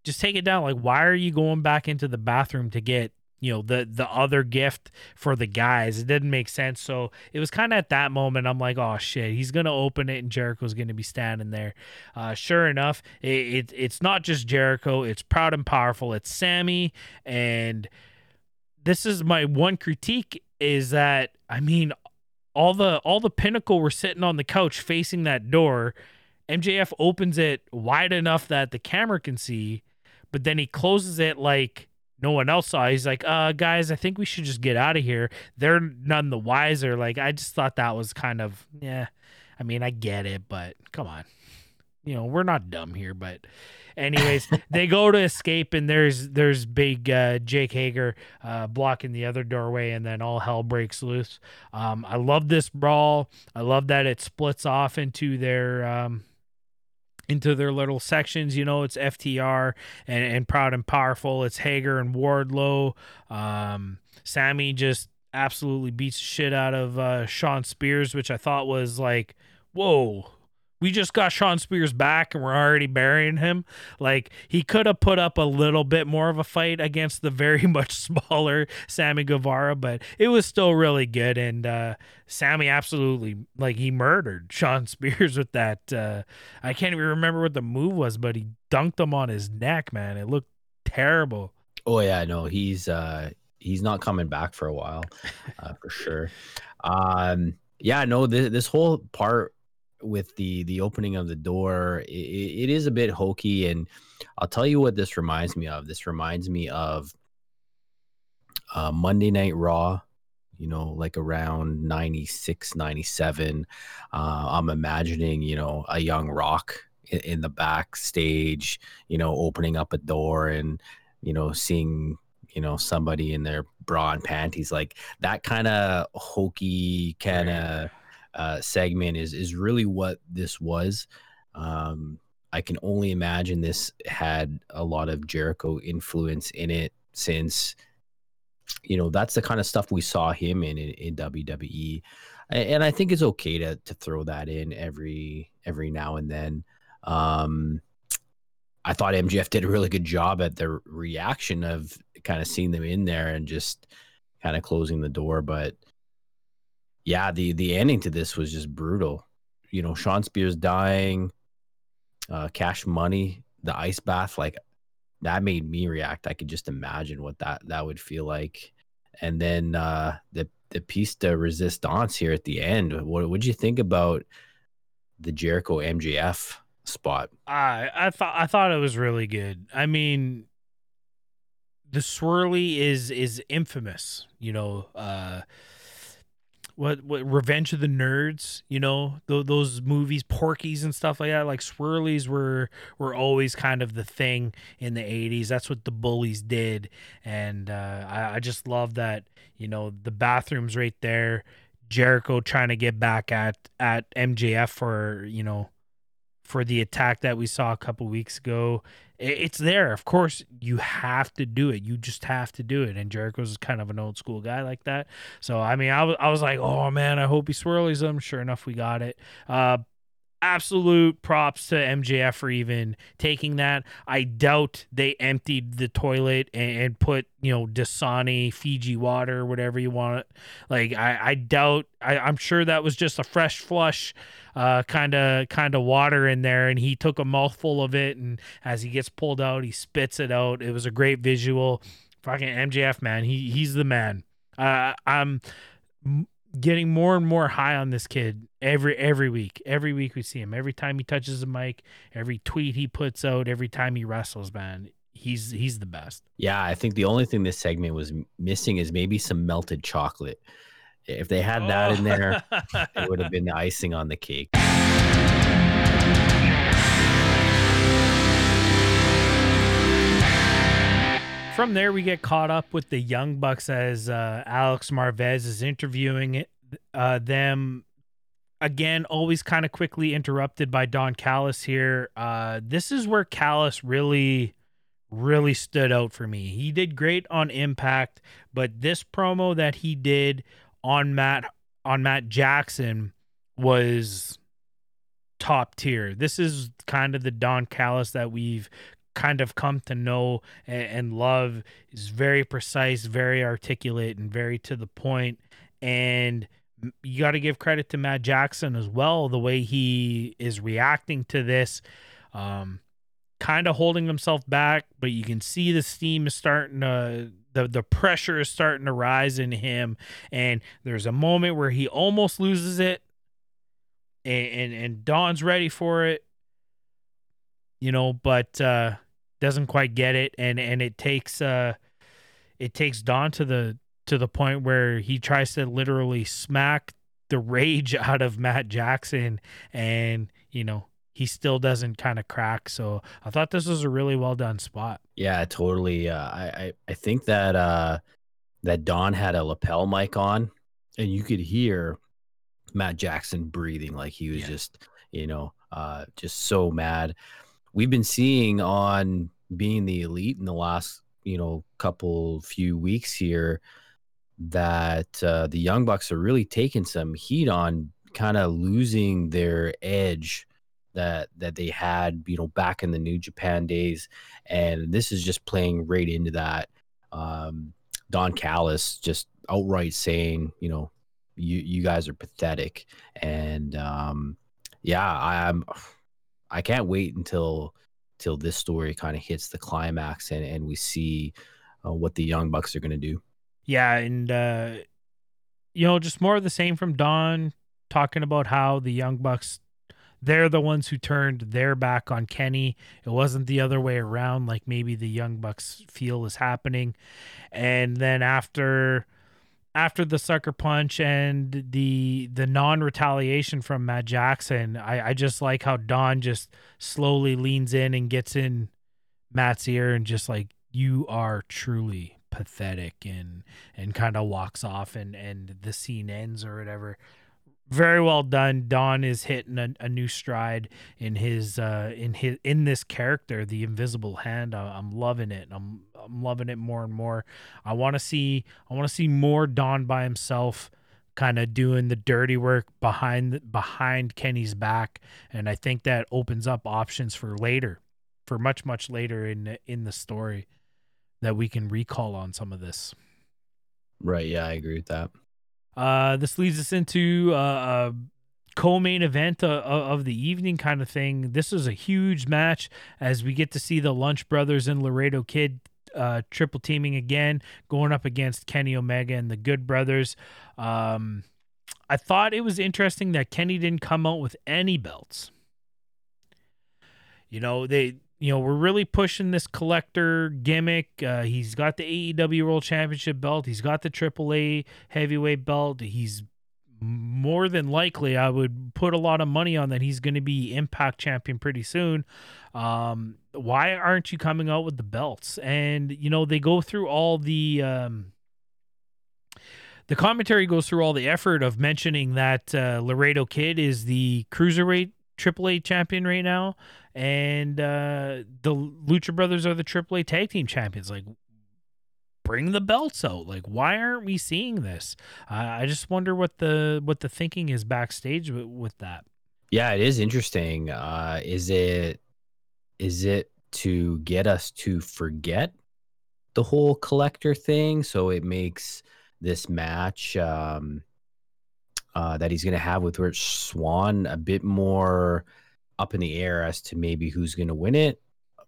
just take it down. Like, why are you going back into the bathroom to get you know the the other gift for the guys? It didn't make sense. So it was kind of at that moment I'm like, oh shit, he's gonna open it and Jericho's gonna be standing there. Uh, sure enough, it, it it's not just Jericho. It's proud and powerful. It's Sammy and this is my one critique is that I mean all the all the pinnacle were sitting on the couch facing that door. MJF opens it wide enough that the camera can see, but then he closes it like no one else saw. He's like, "Uh, guys, I think we should just get out of here." They're none the wiser. Like, I just thought that was kind of, yeah. I mean, I get it, but come on, you know, we're not dumb here. But, anyways, [laughs] they go to escape, and there's there's big uh, Jake Hager uh, blocking the other doorway, and then all hell breaks loose. Um, I love this brawl. I love that it splits off into their um, into their little sections. You know, it's FTR and, and Proud and Powerful. It's Hager and Wardlow. Um, Sammy just absolutely beats shit out of uh, Shawn Spears, which I thought was like, whoa. We just got Shawn Spears back and we're already burying him. Like he could have put up a little bit more of a fight against the very [laughs] much smaller Sammy Guevara, but it was still really good. And uh, Sammy absolutely like he murdered [laughs] Shawn Spears with that. Uh, I can't even remember what the move was, but he dunked him on his neck. Man, it looked terrible. Oh yeah, no, he's uh he's not coming back for a while, uh, for sure. Um, yeah, no, this this whole part with the the opening of the door, it, it is a bit hokey, and I'll tell you what this reminds me of. This reminds me of uh, Monday Night Raw. You know, like around 96, 97. Uh, I'm imagining, you know, a young rock in, in the backstage, you know, opening up a door and, you know, seeing you know somebody in their bra and panties like that kind of hokey kind of uh, segment is is really what this was um, i can only imagine this had a lot of jericho influence in it since you know that's the kind of stuff we saw him in in, in wwe and i think it's okay to to throw that in every every now and then um I thought MJF did a really good job at the reaction of kind of seeing them in there and just kind of closing the door. But yeah, the the ending to this was just brutal. You know, Shawn Spears dying, uh, Cash Money, the ice bath, like that made me react. I could just imagine what that that would feel like. And then uh, the the piece de resistance here at the end. What would you think about the Jericho MJF spot? I I thought I thought it was really good. I mean, the swirly is is infamous. You know, uh, what what Revenge of the Nerds. You know, th- those movies, Porky's and stuff like that. Like swirlies were were always kind of the thing in the '80s. That's what the bullies did, and uh, I, I just love that. You know, the bathrooms right there. Jericho trying to get back at at MJF for you know for the attack that we saw a couple weeks ago. It's there. Of course, you have to do it. You just have to do it. And Jericho's kind of an old school guy like that. So, I mean, I was, I was like, oh man, I hope he swirlies them. Sure enough, we got it. Uh, absolute props to MJF for even taking that. I doubt they emptied the toilet and, and put, you know, Dasani, Fiji water, whatever you want. Like I, I doubt I, I'm sure that was just a fresh flush uh kind of kind of water in there and he took a mouthful of it and as he gets pulled out he spits it out. It was a great visual. Fucking MJF man, he he's the man. Uh I'm getting more and more high on this kid every every week. Every week we see him. Every time he touches a mic, every tweet he puts out, every time he wrestles, man, he's he's the best. Yeah, I think the only thing this segment was missing is maybe some melted chocolate. If they had that oh. in there, it would have been the icing on the cake. From there, we get caught up with the Young Bucks as uh, Alex Marvez is interviewing uh, them. Again, always kind of quickly interrupted by Don Callis here. Uh, this is where Callis really, really stood out for me. He did great on Impact, but this promo that he did on Matt on Matt Jackson was top tier. This is kind of the Don Callis that we've kind of come to know and, love is very precise, very articulate, and very to the point. And you got to give credit to Matt Jackson as well, the way he is reacting to this. Um, kind of holding himself back, but you can see the steam is starting to the the pressure is starting to rise in him, and there's a moment where he almost loses it, and and, and Don's ready for it, you know, but uh, doesn't quite get it, and and it takes uh, it takes Don to the to the point where he tries to literally smack the rage [laughs] out of Matt Jackson, and you know he still doesn't kind of crack. So I thought this was a really well done spot. Yeah, totally. Uh, I, I I think that uh, that Don had a lapel mic on, and you could hear Matt Jackson breathing like he was Yeah. just you know uh, just so mad. We've been seeing on being the elite in the last you know couple few weeks here that uh, the Young Bucks are really taking some heat on kind of losing their edge that that they had you know back in the New Japan days, and this is just playing right into that. Um, Don Callis just outright saying, you know, you you guys are pathetic, and um, yeah, I'm I can't wait until till this story kind of hits the climax and and we see uh, what the Young Bucks are going to do. Yeah, and uh, you know, just more of the same from Don talking about how the Young Bucks they're the ones who turned their back on Kenny. It wasn't the other way around, like maybe the Young Bucks feel is happening. And then after after the sucker punch and the the non retaliation from Matt Jackson, I, I just like how Don just slowly leans in and gets in Matt's ear and just like you are truly pathetic and and kind of walks off and and the scene ends or whatever very well done. Don is hitting a, a new stride in his uh in his in this character the invisible hand. I, i'm loving it. I'm i'm loving it more and more. I want to see i want to see more don by himself kind of doing the dirty work behind behind kenny's back. And i think that opens up options for later for much much later in in the story that we can recall on some of this. Right? Yeah, I agree with that. Uh, this leads us into uh, a co-main event uh, of the evening kind of thing. This is a huge match as we get to see the Lucha Brothers and Laredo Kid uh, triple teaming again, going up against Kenny Omega and the Good Brothers. Um, I thought it was interesting that Kenny didn't come out with any belts. You know, they you know, we're really pushing this collector gimmick. Uh, he's got the AEW World Championship belt. He's got the AAA heavyweight belt. He's more than likely, I would put a lot of money on that he's going to be Impact champion pretty soon. Um, why aren't you coming out with the belts? And you know, they go through all the. Um, the commentary goes through all the effort of mentioning that uh, Laredo Kid is the cruiserweight AAA champion right now, and uh, the Lucha Brothers are the AAA tag team champions. Like, bring the belts out. Like, why aren't we seeing this? Uh, I just wonder what the what the thinking is backstage with, with that. Yeah, it is interesting. Uh, is it is it to get us to forget the whole collector thing, so it makes this match um, uh, that he's going to have with Rich Swann a bit more up in the air as to maybe who's going to win it.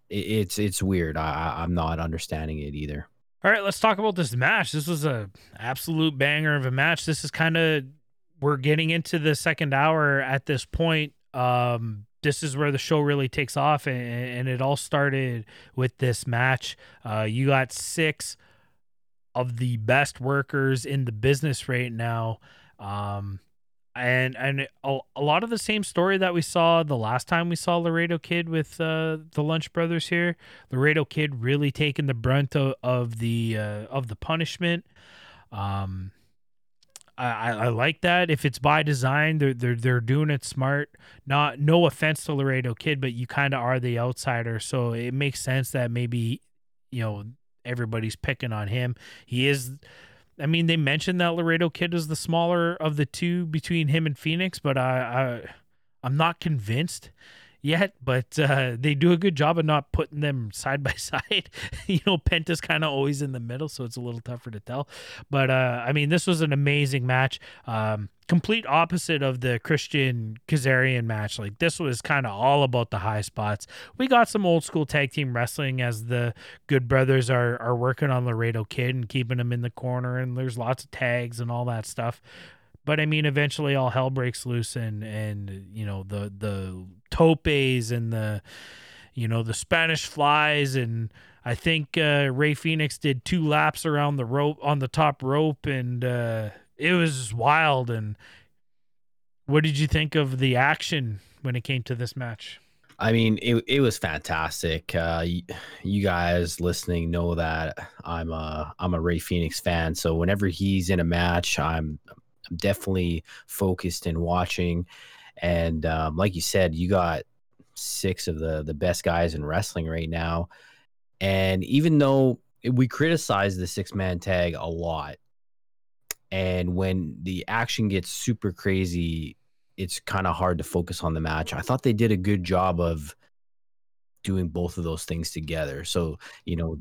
It- It's it's weird. I, I- I'm not understanding it either. All right, let's talk about this match. This was a absolute banger of a match. This is kind of we're getting into the second hour at this point. Um, this is where the show really takes off, and, and it all started with this match. Uh, you got six of the best workers in the business right now. Um, and and a, a lot of the same story that we saw the last time we saw Laredo Kid with uh, the Lucha Brothers here. Laredo Kid really taking the brunt of, of the uh, of the punishment. Um, I, I like that. If it's by design, they're they're they're doing it smart. Not no offense to Laredo Kid, but you kind of are the outsider, so it makes sense that maybe you know everybody's picking on him. He is. I mean, they mentioned that Laredo Kid is the smaller of the two between him and Fenix, but I, I I'm not convinced yet. But uh, they do a good job of not putting them side by [laughs] side. you know, Penta's kind of always in the middle, so it's a little tougher to tell. But uh, I mean, this was an amazing match. Um, complete opposite of the Christian Kazarian match. Like this was kind of all about the high spots. We got some old school tag team wrestling as the Good Brothers are are working on Laredo Kid and keeping him in the corner, and there's lots of tags and all that stuff. But I mean, eventually all hell breaks loose, and and you know the the topes and the you know the Spanish flies and. I think uh, Rey Fenix did two laps around the rope on the top rope, and uh, it was wild. And what did you think of the action when it came to this match? I mean, it it was fantastic. Uh, you, you guys listening know that I'm a I'm a Rey Fenix fan. So whenever he's in a match, I'm I'm definitely focused and watching. And um, like you said, you got six of the the best guys in wrestling right now. And even though we criticize the six man tag a lot, and when the action gets super crazy, it's kind of hard to focus on the match. I thought they did a good job of doing both of those things together. So, you know,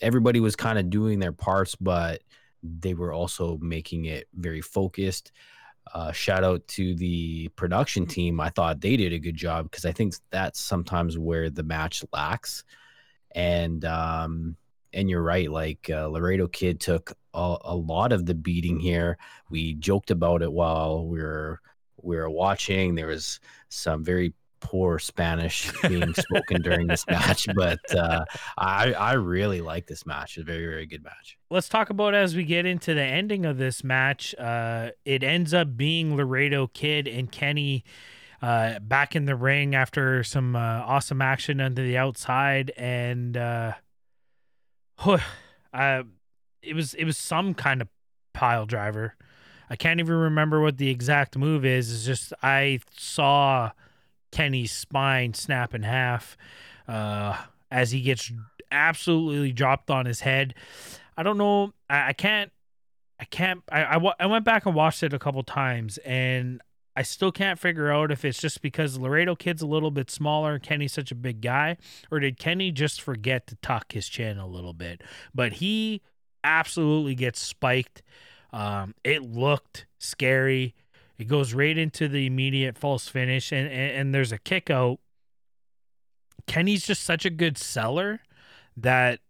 everybody was kind of doing their parts, but they were also making it very focused. Uh, shout out to the production team. I thought they did a good job because I think that's sometimes where the match lacks and um, and you're right. Like uh, Laredo Kid took a, a, lot of the beating here. We joked about it while we were we were watching. There was some very poor Spanish being spoken during this match, but uh, I I really like this match. It's a very very good match. Let's talk about as we get into the ending of this match. Uh, it ends up being Laredo Kid and Kenny uh, back in the ring after some uh, awesome action under the outside, and uh, [sighs] uh, it was it was some kind of pile driver. I can't even remember what the exact move is. It's just I saw Kenny's spine snap in half uh, as he gets absolutely dropped on his head. I don't know. I, I can't. I can't. I, I, I went back and watched it a couple times, and I still can't figure out if it's just because Laredo Kid's a little bit smaller, Kenny's such a big guy, or did Kenny just forget to tuck his chin a little bit? But he absolutely gets spiked. Um, it looked scary. It goes right into the immediate false finish, and, and, and there's a kick out. Kenny's just such a good seller that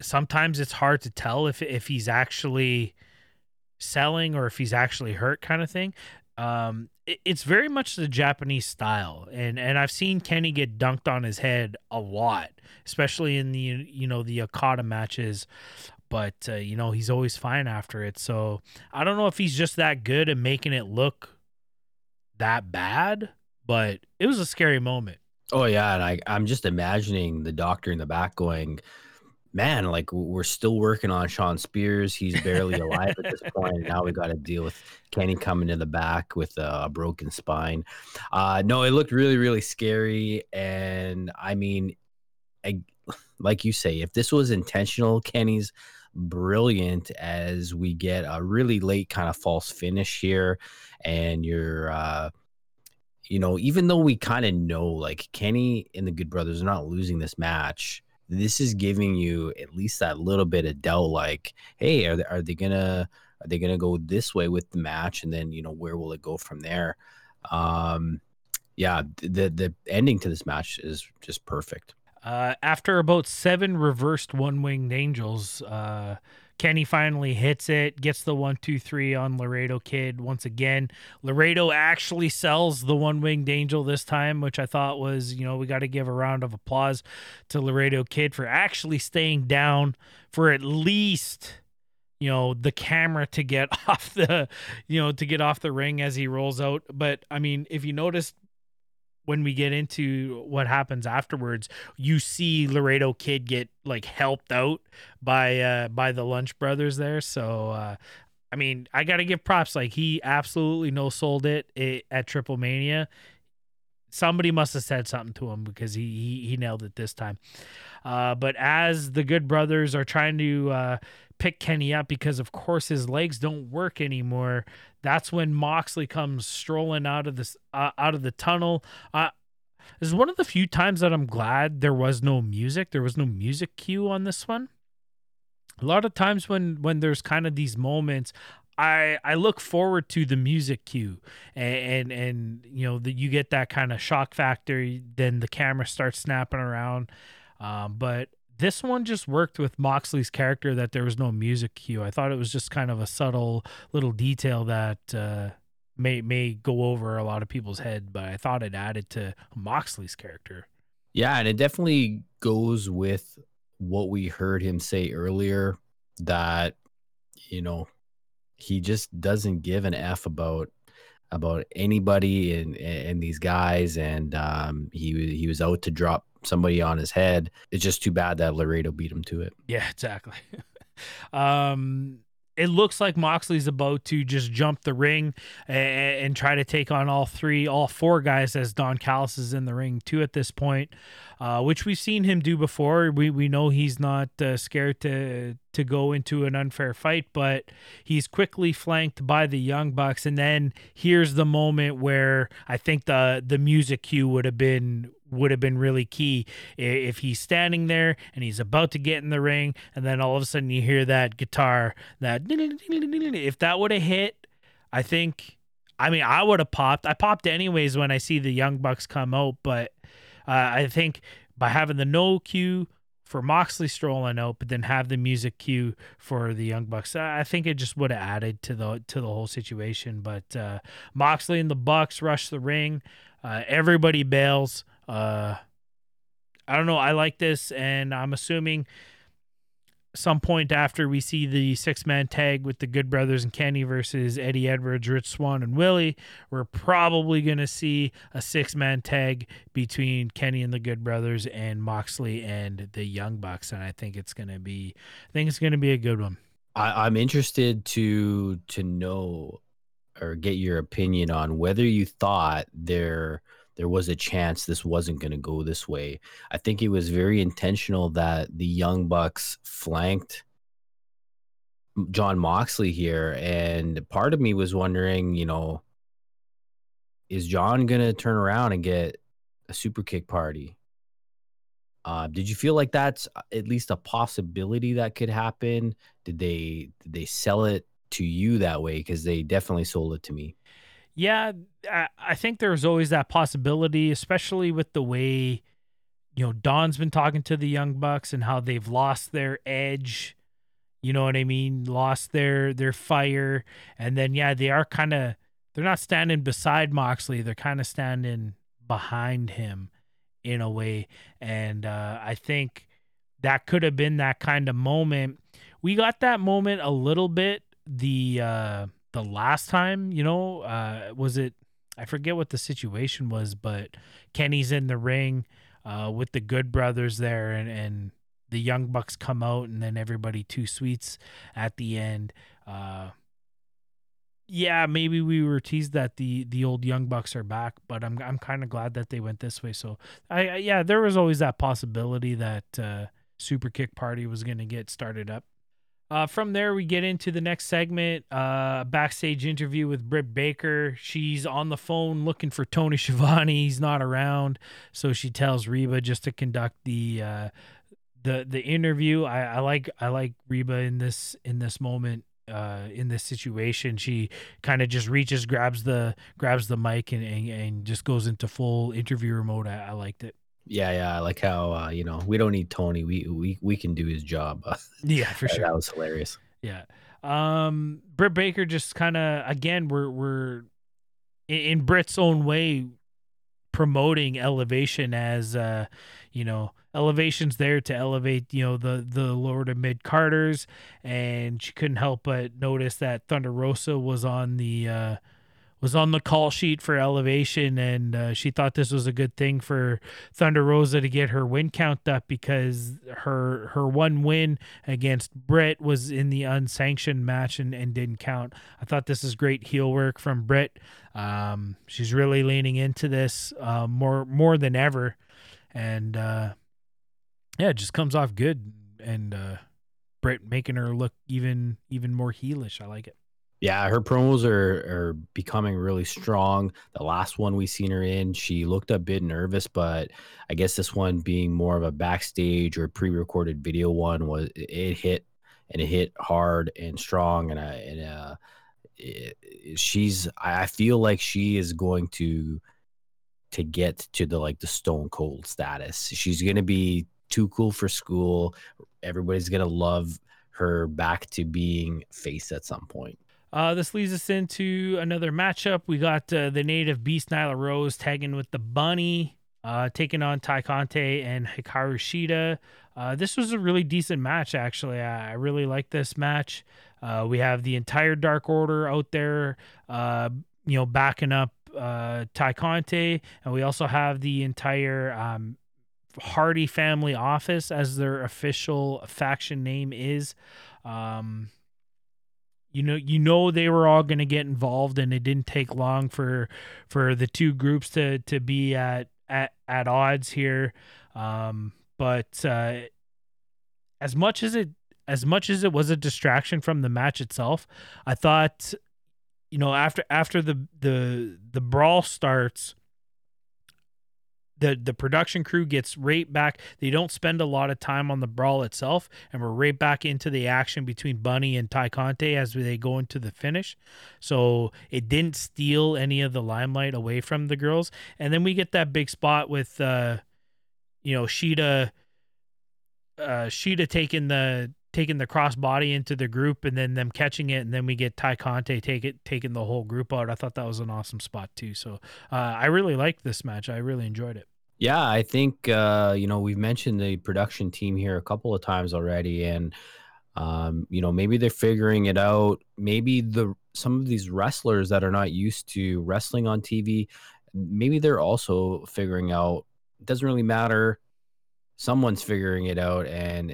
sometimes it's hard to tell if if he's actually selling or if he's actually hurt kind of thing um, it, it's very much the Japanese style, and and I've seen Kenny get dunked on his head a lot, especially in the you know the Okada matches. But uh, you know he's always fine after it, so I don't know if he's just that good at making it look that bad. But it was a scary moment. Oh yeah, and I I'm just imagining the doctor in the back going, man, like we're still working on Shawn Spears. He's barely alive at this point. Now we got to deal with Kenny coming to the back with a, broken spine. Uh, no, it looked really, really scary. And I mean, like you say, if this was intentional, Kenny's brilliant as we get a really late kind of false finish here. And you're, uh, you know, even though we kind of know like Kenny and the Good Brothers are not losing this match, this is giving you at least that little bit of doubt like hey are they, are they gonna are they gonna go this way with the match and then you know where will it go from there um yeah the the ending to this match is just perfect uh after about seven reversed one winged angels uh Kenny finally hits it, gets the one, two, three on Laredo Kid once again. Laredo actually sells the one winged angel this time, which I thought was, you know, we got to give a round of applause to Laredo Kid for actually staying down for at least you know the camera to get [laughs] off the you know to get off the ring as he rolls out but i mean if you noticed when we get into what happens afterwards, you see Laredo Kid get like helped out by uh by the Lucha Brothers there. So uh I mean, I got to give props. Like he absolutely no sold it, it at Triple Mania. Somebody must have said something to him because he he, he nailed it this time. Uh, but as the Good Brothers are trying to uh, pick Kenny up because, of course, his legs don't work anymore. That's when Moxley comes strolling out of this uh, out of the tunnel. Uh, this is one of the few times that I'm glad there was no music. There was no music cue on this one. A lot of times when when there's kind of these moments, I I look forward to the music cue and and, and you know that you get that kind of shock factor. Then the camera starts snapping around, um, but this one just worked with Moxley's character that there was no music cue. I thought it was just kind of a subtle little detail that uh, may may go over a lot of people's head, but I thought it added to Moxley's character. Yeah, and it definitely goes with what we heard him say earlier that you know he just doesn't give an f about about anybody and and these guys. And um he he was out to drop somebody on his head. It's just too bad that Laredo beat him to it. Yeah, exactly. [laughs] um, it looks like Moxley's about to just jump the ring and, and try to take on all three, all four guys as Don Callis is in the ring too at this point, uh, which we've seen him do before. We we know he's not uh, scared to to go into an unfair fight, but he's quickly flanked by the Young Bucks, and then here's the moment where I think the the music cue would have been would have been really key if he's standing there and he's about to get in the ring and then all of a sudden you hear that guitar that [laughs] if that would have hit i think i mean i would have popped. I popped anyways when i see the young bucks come out but uh, i think by having the no cue for moxley strolling out but then have the music cue for the young bucks i think it just would have added to the to the whole situation. But uh moxley and the bucks rush the ring. Uh, everybody bails uh, I don't know. I like this, and I'm assuming some point after we see the six man tag with the Good Brothers and Kenny versus Eddie Edwards, Rich Swann, and Willie, we're probably going to see a six man tag between Kenny and the Good Brothers and Moxley and the Young Bucks, and I think it's going to be, I think it's going to be a good one. I, I'm interested to to know or get your opinion on whether you thought there there was a chance this wasn't going to go this way. I think it was very intentional that the Young Bucks flanked Jon Moxley here, and part of me was wondering, you know, is Jon going to turn around and get a super kick party? Uh, did you feel like that's at least a possibility that could happen? Did they did they sell it to you that way? Because they definitely sold it to me. Yeah, I, think there's always that possibility, especially with the way, you know, Don's been talking to the Young Bucks and how they've lost their edge. You know what I mean? Lost their their fire, and then yeah, they are kind of they're not standing beside Moxley. They're kind of standing behind him in a way, and uh, I think that could have been that kind of moment. We got that moment a little bit the uh, the last time. You know, uh, was it? I forget what the situation was, but Kenny's in the ring uh, with the Good Brothers there, and and the Young Bucks come out, and then everybody two sweets at the end. Uh, yeah, maybe we were teased that the the old Young Bucks are back, but I'm I'm kind of glad that they went this way. So I, I yeah, there was always that possibility that uh, Super Kick Party was going to get started up. Uh, from there, we get into the next segment, uh, backstage interview with Britt Baker. She's on the phone looking for Tony Schiavone. He's not around, so she tells Reba just to conduct the uh, the the interview. I, I like I like Reba in this in this moment. Uh, in this situation, she kind of just reaches, grabs the grabs the mic, and, and, and just goes into full interviewer mode. I, I liked it. Yeah, yeah, I like how uh, you know we don't need Tony. We we we can do his job. [laughs] Yeah, for sure. that was hilarious. Yeah. Um Britt Baker just kind of again we're we're in, in Britt's own way promoting elevation as uh you know elevation's there to elevate you know the the lower to mid carders and she couldn't help but notice that Thunder Rosa was on the uh was on the call sheet for elevation and uh, she thought this was a good thing for Thunder Rosa to get her win count up because her her one win against Britt was in the unsanctioned match and, and didn't count. I thought this is great heel work from Britt. Um, she's really leaning into this uh, more more than ever, and uh, yeah, it just comes off good. And uh, Britt making her look even even more heelish. I like it. Yeah, her promos are are becoming really strong. The last one we seen her in, she looked a bit nervous, but I guess this one being more of a backstage or pre-recorded video one was it hit and it hit hard and strong, and I and uh, she's I I feel like she is going to to get to the like the stone cold status. She's gonna be too cool for school. Everybody's gonna love her back to being face at some point. Uh, this leads us into another matchup. We got uh, the native Beast Nyla Rose tagging with the Bunny, uh, taking on Tay Conti and Hikaru Shida. Uh, this was a really decent match, actually. I, I really like this match. Uh, we have the entire Dark Order out there, uh, you know, backing up Tay Conti, and we also have the entire um, Hardy family office as their official faction name is. Um, you know you know they were all going to get involved and it didn't take long for for the two groups to to be at at, at odds here. Um but uh as much as it as much as it was a distraction from the match itself i thought you know after after the the the brawl starts the the production crew gets right back. They don't spend a lot of time on the brawl itself, and we're right back into the action between Bunny and Tay Conti as they go into the finish. So it didn't steal any of the limelight away from the girls. And then we get that big spot with, uh, you know, Shida, uh, Shida taking the taking the crossbody into the group and then them catching it and then we get Tay Conti take it taking the whole group out. I thought that was an awesome spot too. So uh, I really liked this match. I really enjoyed it. Yeah, I think uh, you know we've mentioned the production team here a couple of times already, and um, you know maybe they're figuring it out. Maybe the some of these wrestlers that are not used to wrestling on TV, maybe they're also figuring out. It doesn't really matter. Someone's figuring it out, and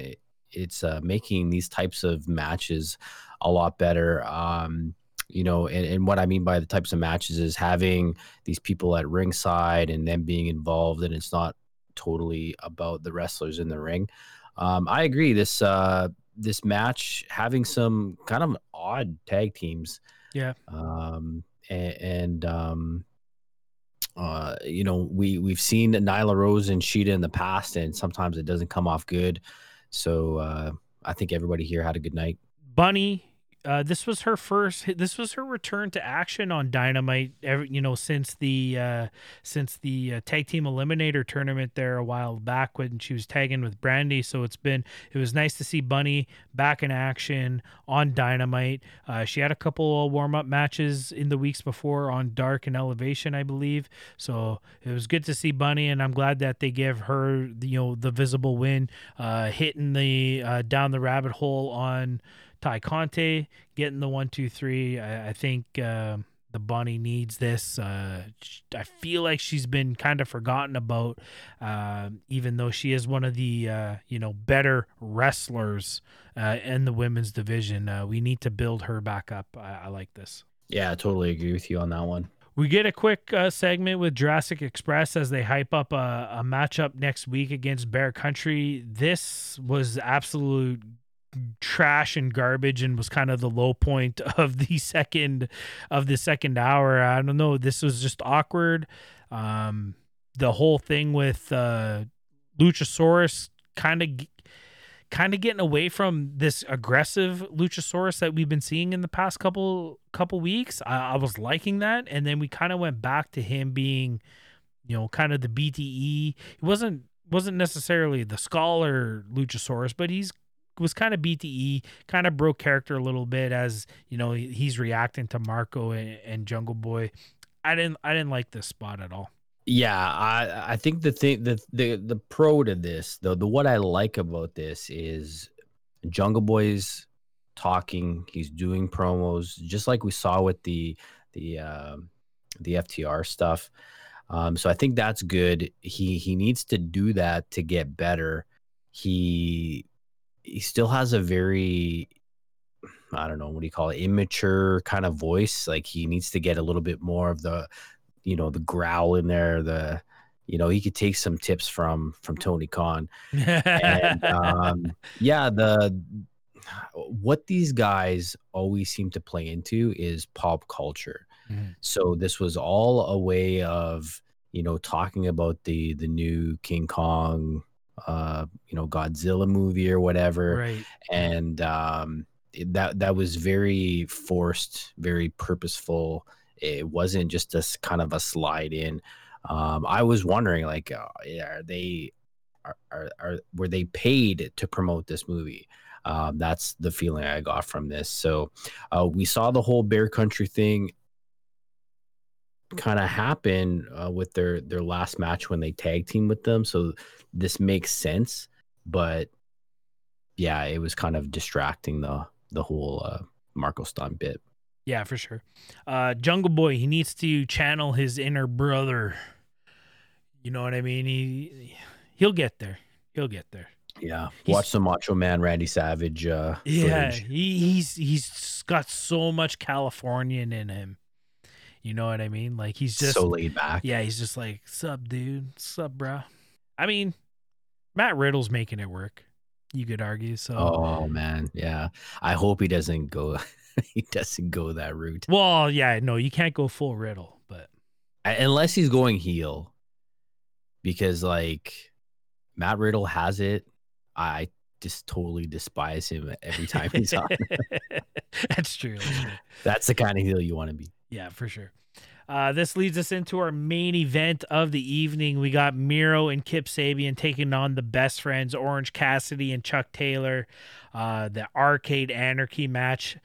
it's uh, making these types of matches a lot better. Um, you know, and, and what I mean by the types of matches is having these people at ringside and them being involved, and it's not totally about the wrestlers in the ring. Um, I agree. This uh, this match having some kind of odd tag teams. Yeah. Um, and, and um, uh, you know, we we've seen Nyla Rose and Shida in the past, and sometimes it doesn't come off good. So uh, I think everybody here had a good night. Bunny, uh, this was her first. This was her return to action on Dynamite. Every, you know, since the uh, since the uh, tag team eliminator tournament there a while back when she was tagging with Brandi. So it's been it was nice to see Bunny back in action on Dynamite. Uh, she had a couple of warm up matches in the weeks before on Dark and Elevation, I believe. So it was good to see Bunny, and I'm glad that they give her you know the visible win, uh, hitting the uh, down the rabbit hole on. Tay Conti getting the one, two, three. I, I think uh, the bunny needs this. Uh, I feel like she's been kind of forgotten about, uh, even though she is one of the uh, you know better wrestlers uh, in the women's division. Uh, we need to build her back up. I, I like this. Yeah, I totally agree with you on that one. We get a quick uh, segment with Jurassic Express as they hype up a, a matchup next week against Bear Country. This was absolute trash and garbage and was kind of the low point [laughs] of the second of the second hour. I don't know. This was just awkward. Um, the whole thing with uh, Luchasaurus kind of kind of getting away from this aggressive Luchasaurus that we've been seeing in the past couple couple weeks. I, I was liking that, and then we kind of went back to him being, you know, kind of the BTE. He wasn't wasn't necessarily the scholar Luchasaurus, but he's was kind of BTE, kind of broke character a little bit as you know he's reacting to Marko and, and Jungle Boy. I didn't I didn't like this spot at all. Yeah, I I think the thing the the the pro to this, though the what I like about this is Jungle Boy's talking, he's doing promos just like we saw with the the um the FTR stuff. Um so I think that's good. He he needs to do that to get better. He he still has a very I don't know what do you call it immature kind of voice. Like he needs to get a little bit more of the you know the growl in there. The you know he could take some tips from from Tony Khan. And [laughs] um, yeah, the what these guys always seem to play into is pop culture. Mhm. So this was all a way of you know talking about the the new King Kong uh you know Godzilla movie or whatever right. and um it- that that was very forced, very purposeful. It wasn't just a kind of a slide in. Um, I was wondering, like, uh, yeah, are they are, are are were they paid to promote this movie? Um, that's the feeling I got from this. So uh, we saw the whole Bear Country thing kind of happen uh, with their their last match when they tag team with them. So this makes sense, but yeah, it was kind of distracting the the whole uh, Marko Stunt bit. Yeah, for sure. Uh, Jungle Boy, he needs to channel his inner brother. You know what I mean? He he'll get there. He'll get there. Yeah, He's- watch the Macho Man Randy Savage. Uh, Yeah, he, he's he's got so much Californian in him. You know what I mean? Like he's just so laid back. yeah, he's just like sup, dude, sup, bro. I mean, Matt Riddle's making it work. You could argue so. Oh man, yeah. I hope he doesn't go. [laughs] he doesn't go that route Well, yeah, no, you can't go full Riddle, but unless he's going heel, because like Matt Riddle has it. I just totally despise him every time he's on. [laughs] That's true. That's the kind of heel you want to be. Yeah, for sure. Uh, this leads us into our main event of the evening. We got Miro and Kip Sabian taking on the best friends, Orange Cassidy and Chuck Taylor. Uh, the Arcade Anarchy match.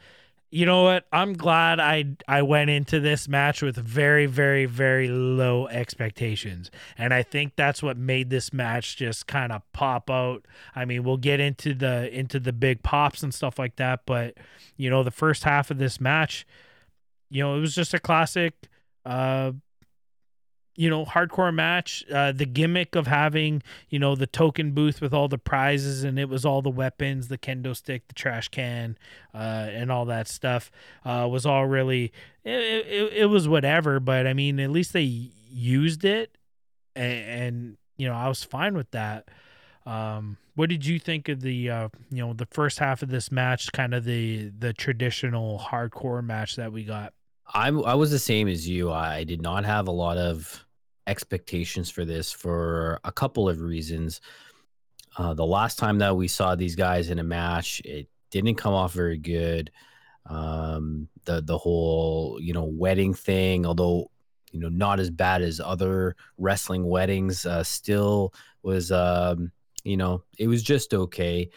You know what? I'm glad I I went into this match with very, very, very low expectations, and I think that's what made this match just kind of pop out. I mean, we'll get into the into the big pops and stuff like that, but you know, the first half of this match, you know, it was just a classic, uh, you know, hardcore match. Uh, the gimmick of having, you know, the token booth with all the prizes and it was all the weapons, the kendo stick, the trash can, uh, and all that stuff uh, was all really, it, it, it was whatever. But I mean, at least they used it and, and you know, I was fine with that. Um, what did you think of the uh, you know the first half of this match, kind of the the traditional hardcore match that we got? I'm I was the same as you. I did not have a lot of expectations for this for a couple of reasons. Uh, the last time that we saw these guys in a match, it didn't come off very good. Um, the the whole you know wedding thing, although you know not as bad as other wrestling weddings, uh, still was um, you know it was just okay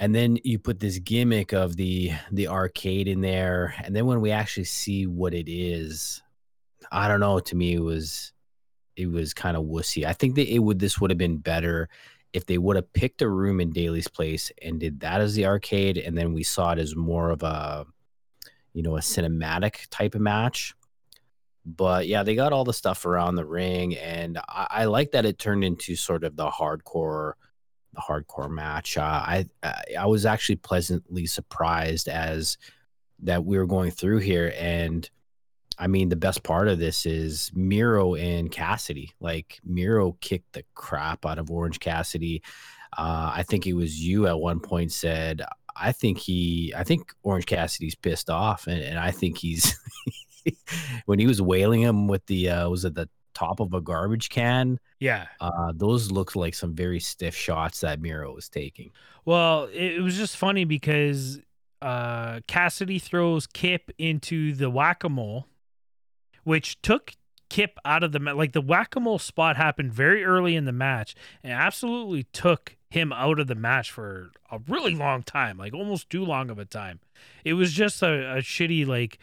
and then you put this gimmick of the the arcade in there and then when we actually see what it is i don't know to me it was it was kind of wussy. I think that it would this would have been better if they would have picked a room in Daily's place and did that as the arcade and then we saw it as more of a you know a cinematic type of match. But yeah they got all the stuff around the ring and i, I like that it turned into sort of the hardcore the hardcore match. Uh, I I was actually pleasantly surprised as that we were going through here, and I mean the best part of this is Miro and Cassidy. Like Miro kicked the crap out of Orange Cassidy. Uh, I think it was you at one point said, I think he, I think Orange Cassidy's pissed off, and, and I think he's [laughs] when he was wailing him with the uh, was it the top of a garbage can Yeah. uh, those looked like some very stiff shots that Miro was taking. Well, it, was just funny because uh, Cassidy throws Kip into the whack a mole, which took Kip out of the ma- like the whack a mole spot happened very early in the match and absolutely took him out of the match for a really long time, like almost too long of a time. It was just a, a shitty like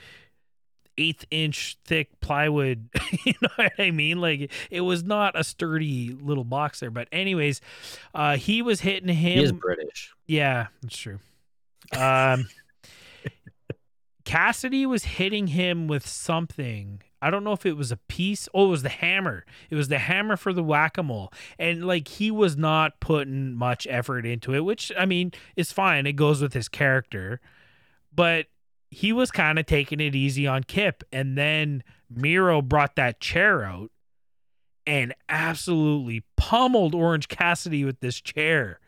eighth inch thick plywood. [laughs] you know what I mean? Like it was not a sturdy little box there. But anyways, uh, he was hitting him. He is British. Yeah, that's true. Um, [laughs] Cassidy was hitting him with something. I don't know if it was a piece. Oh, it was the hammer. It was the hammer for the whack a mole. And like he was not putting much effort into it, which I mean is fine. It goes with his character. But he was kind of taking it easy on Kip. And then Miro brought that chair out and absolutely pummeled Orange Cassidy with this chair.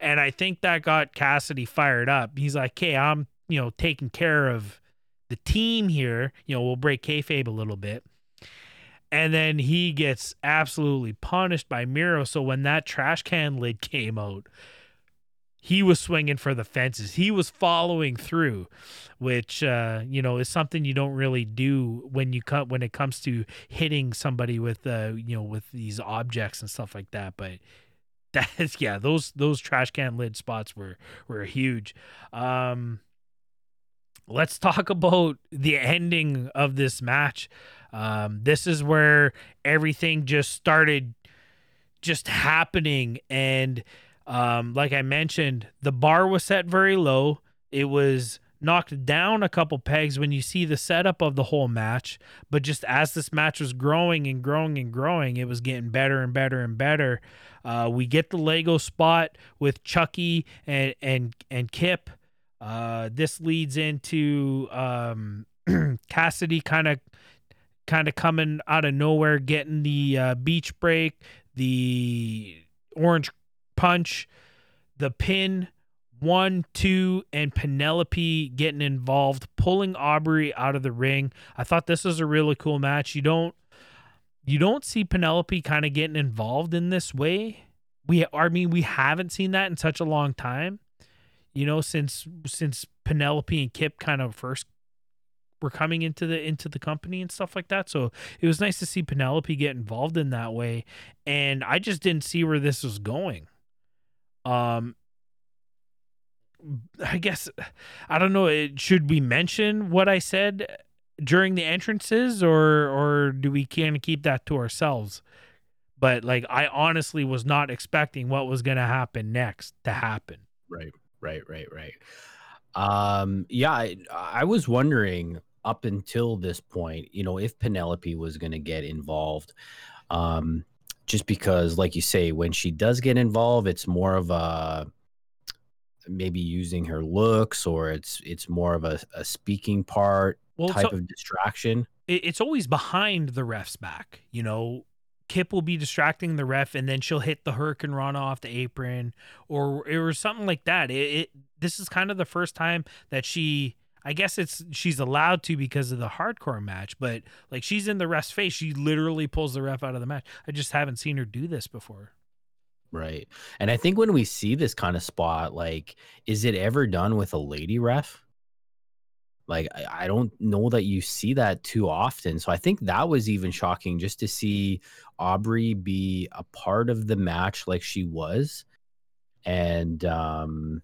And I think that got Cassidy fired up. He's like, hey, I'm, you know, taking care of the team here. You know, we'll break kayfabe a little bit." And then he gets absolutely punished by Miro. So when that trash can lid [laughs] came out, he was swinging for the fences. He was following through, which uh, you know is something you don't really do when you come when it comes to hitting somebody with uh, you know with these objects and stuff like that. But [laughs] that's yeah, those those trash can lid spots were were huge. Um, let's talk [laughs] about the ending of this match. Um, this is where everything just started just happening and um, like I mentioned, the bar was set very low. It was knocked down a couple pegs when you see the setup of the whole match. But just as this match was growing and growing and growing, it was getting better and better and better. Uh, we get the Lego spot with Chucky and and and Kip. Uh, this leads into um, [clears throat] Cassidy kind of kind of coming out of nowhere, getting the uh, beach break, the orange punch, the pin, one, two, and Penelope getting involved, pulling Aubrey out of the ring. I thought this was a really cool match. You don't you don't see Penelope kind of getting involved in this way. We I mean we haven't seen that in such a long time. You know, since since Penelope and Kip kind of first were coming into the into the company and stuff like that. So it was nice to see Penelope get involved in that way. And I just didn't see where this was going. Um, I guess I don't know. It, should we mention what I said during the entrances, or or do we kind of keep that to ourselves? But like, I honestly was not expecting what was going to happen next to happen. Right, right, right, right. Um, yeah, I, I was wondering up until this point, you know, if Penelope was going to get involved. Um, just because like you say when she does get involved it's more of a maybe using her looks or it's it's more of a, a speaking part well, type so of distraction. it's always behind the ref's back you know? Kip will be distracting the ref and then she'll hit the hurricanrana off the apron or or something like that. It, it this is kind of the first time that she I guess it's she's allowed to because of the hardcore match, but like she's in the ref's face, she literally pulls the ref out of the match. I just haven't seen her do this before. Right. And I think when we see this kind of spot, like, is it ever done with a lady ref? Like, I, I don't know that you see that too often. So I think that was even shocking just to see Aubrey be a part of the match like she was. And um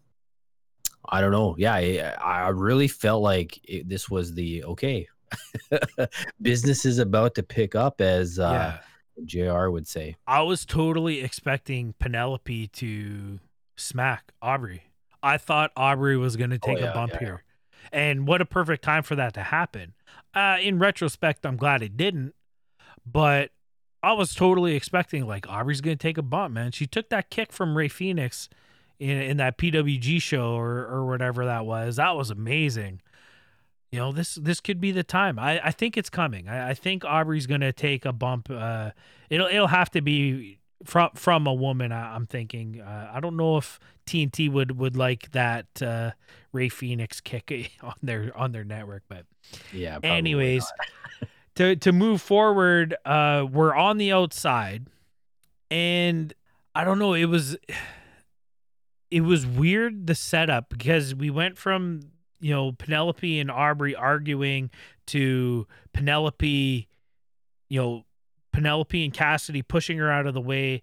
I don't know. Yeah, I, I really felt like it, this was the okay. [laughs] Business is about to pick up, as uh, yeah. Jr. would say. I was totally expecting Penelope to smack Aubrey. I thought Aubrey was going to oh, take oh, yeah, a bump yeah, here, and what a perfect time for that to happen. Uh, in retrospect, I'm glad it didn't, but I was totally expecting like Aubrey's going to take a bump. Man, she took that kick from Rey Fenix in in that PWG show or or whatever that was. That was amazing. You know, this this could be the time. I, I think it's coming. I, I think Aubrey's gonna take a bump. Uh, it'll it'll have to be from from a woman. I, am thinking. Uh, I don't know if TNT would would like that uh, Rey Fenix kick [laughs] on their on their network, but yeah. Anyways, [laughs] to to move forward, uh, we're on the outside, and I don't know. It was it was weird the setup because we went from you know Penelope and Aubrey arguing to Penelope, you know Penelope and Cassidy pushing her out of the way.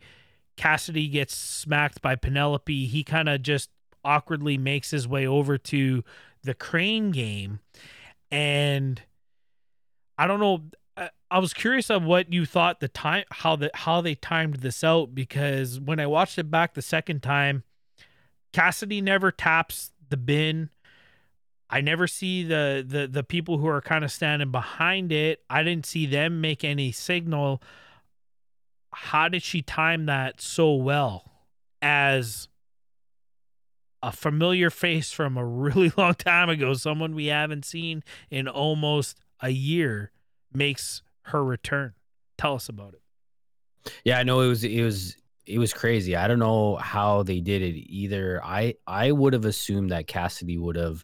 Cassidy gets smacked by Penelope. He kind of just awkwardly makes his way over to the crane game, and I don't know. I was curious of what you thought the time how the how they timed this out because when I watched it back the second time, Cassidy never taps the bin. I never see the the the people who are kind of standing behind it. I didn't see them make any signal. How did she time that so well as a familiar face from a really [laughs] long time ago, someone we haven't seen in almost a year makes her return. Tell us about it. Yeah, I know it was it was it was crazy. I don't know how they did it either. I I would have assumed that Cassidy would have,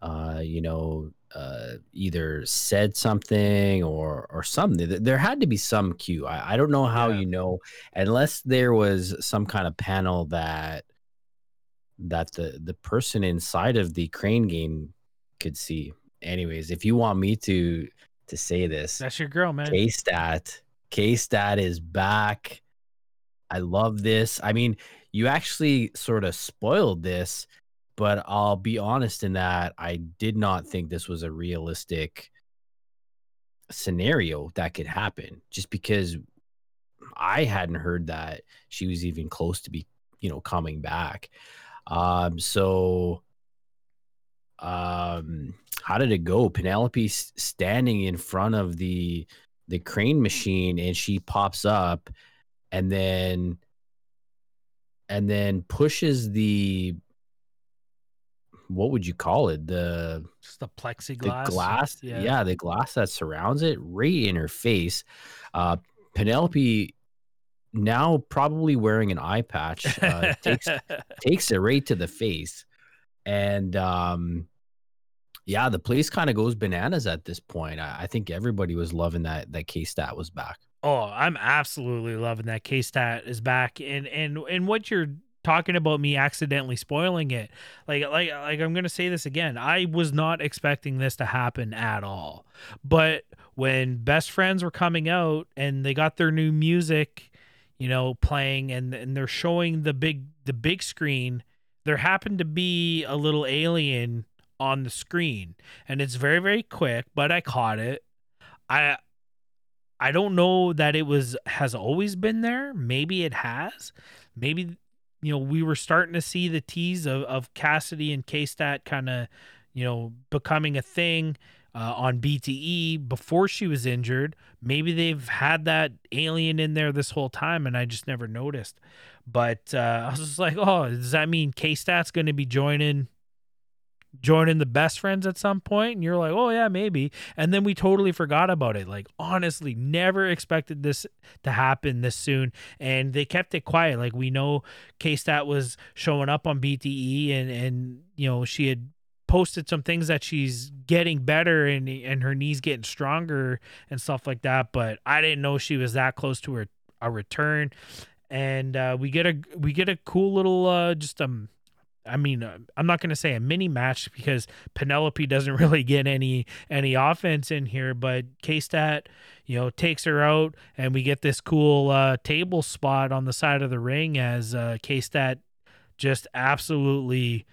uh, you know, uh, either said something or or something. There had to be some cue. I, I don't know how yeah. you know unless there was some kind of panel that that the the person inside of the crane game could see. Anyways, if you want me to to say this, That's your girl, man. K Stat, K Stat is back. I love this. I mean, you actually sort of spoiled this, but I'll be honest in that I did not think this was a realistic scenario that could happen just because I hadn't heard that she was even close to be, you know, coming back. Um, so um how did it go? Penelope standing in front of the the crane machine and she pops up and then and then pushes the what would you call it? The Just the the plexiglass. glass Yeah. yeah. the glass that surrounds it right in her face uh penelope now probably wearing an eye patch uh, takes [laughs] takes it right to the face and um yeah the place kind of goes bananas at this point I, I think everybody was loving that that k stat was back Oh, I'm absolutely loving that K stat is back and and and what you're talking about me accidentally spoiling it. Like like like I'm going to say this again. I was not expecting this to happen at all. But when best friends were coming out and they got their new music, you know, playing and and they're showing the big the big screen, there happened to be a little alien on the screen and it's very very quick, but I caught it. I I don't know that it was has always been there. Maybe it has. Maybe you know we were starting to see the tease of, of Cassidy and K Stat kind of you know becoming a thing uh, on BTE before she was injured. Maybe they've had that alien in there this whole time and I just never noticed. But uh, I was just like, oh, does that mean K Stat's going to be joining? Joining the best friends at some point and you're like oh yeah maybe. And then we totally forgot about it. Like honestly never expected this to happen this soon and they kept it quiet. Like we know k-stat was showing up on bte and and you know she had posted some things that she's getting better and and her knees getting stronger and stuff like that but i didn't know she was that close to her a return. And uh, we get a we get a cool little uh, just um I mean, uh, I'm not going to say a mini match because Penelope doesn't [laughs] really get any any offense in here, but K-Stat, you know, takes her out, and we get this cool uh, table spot on the side of the ring as uh, K-Stat just absolutely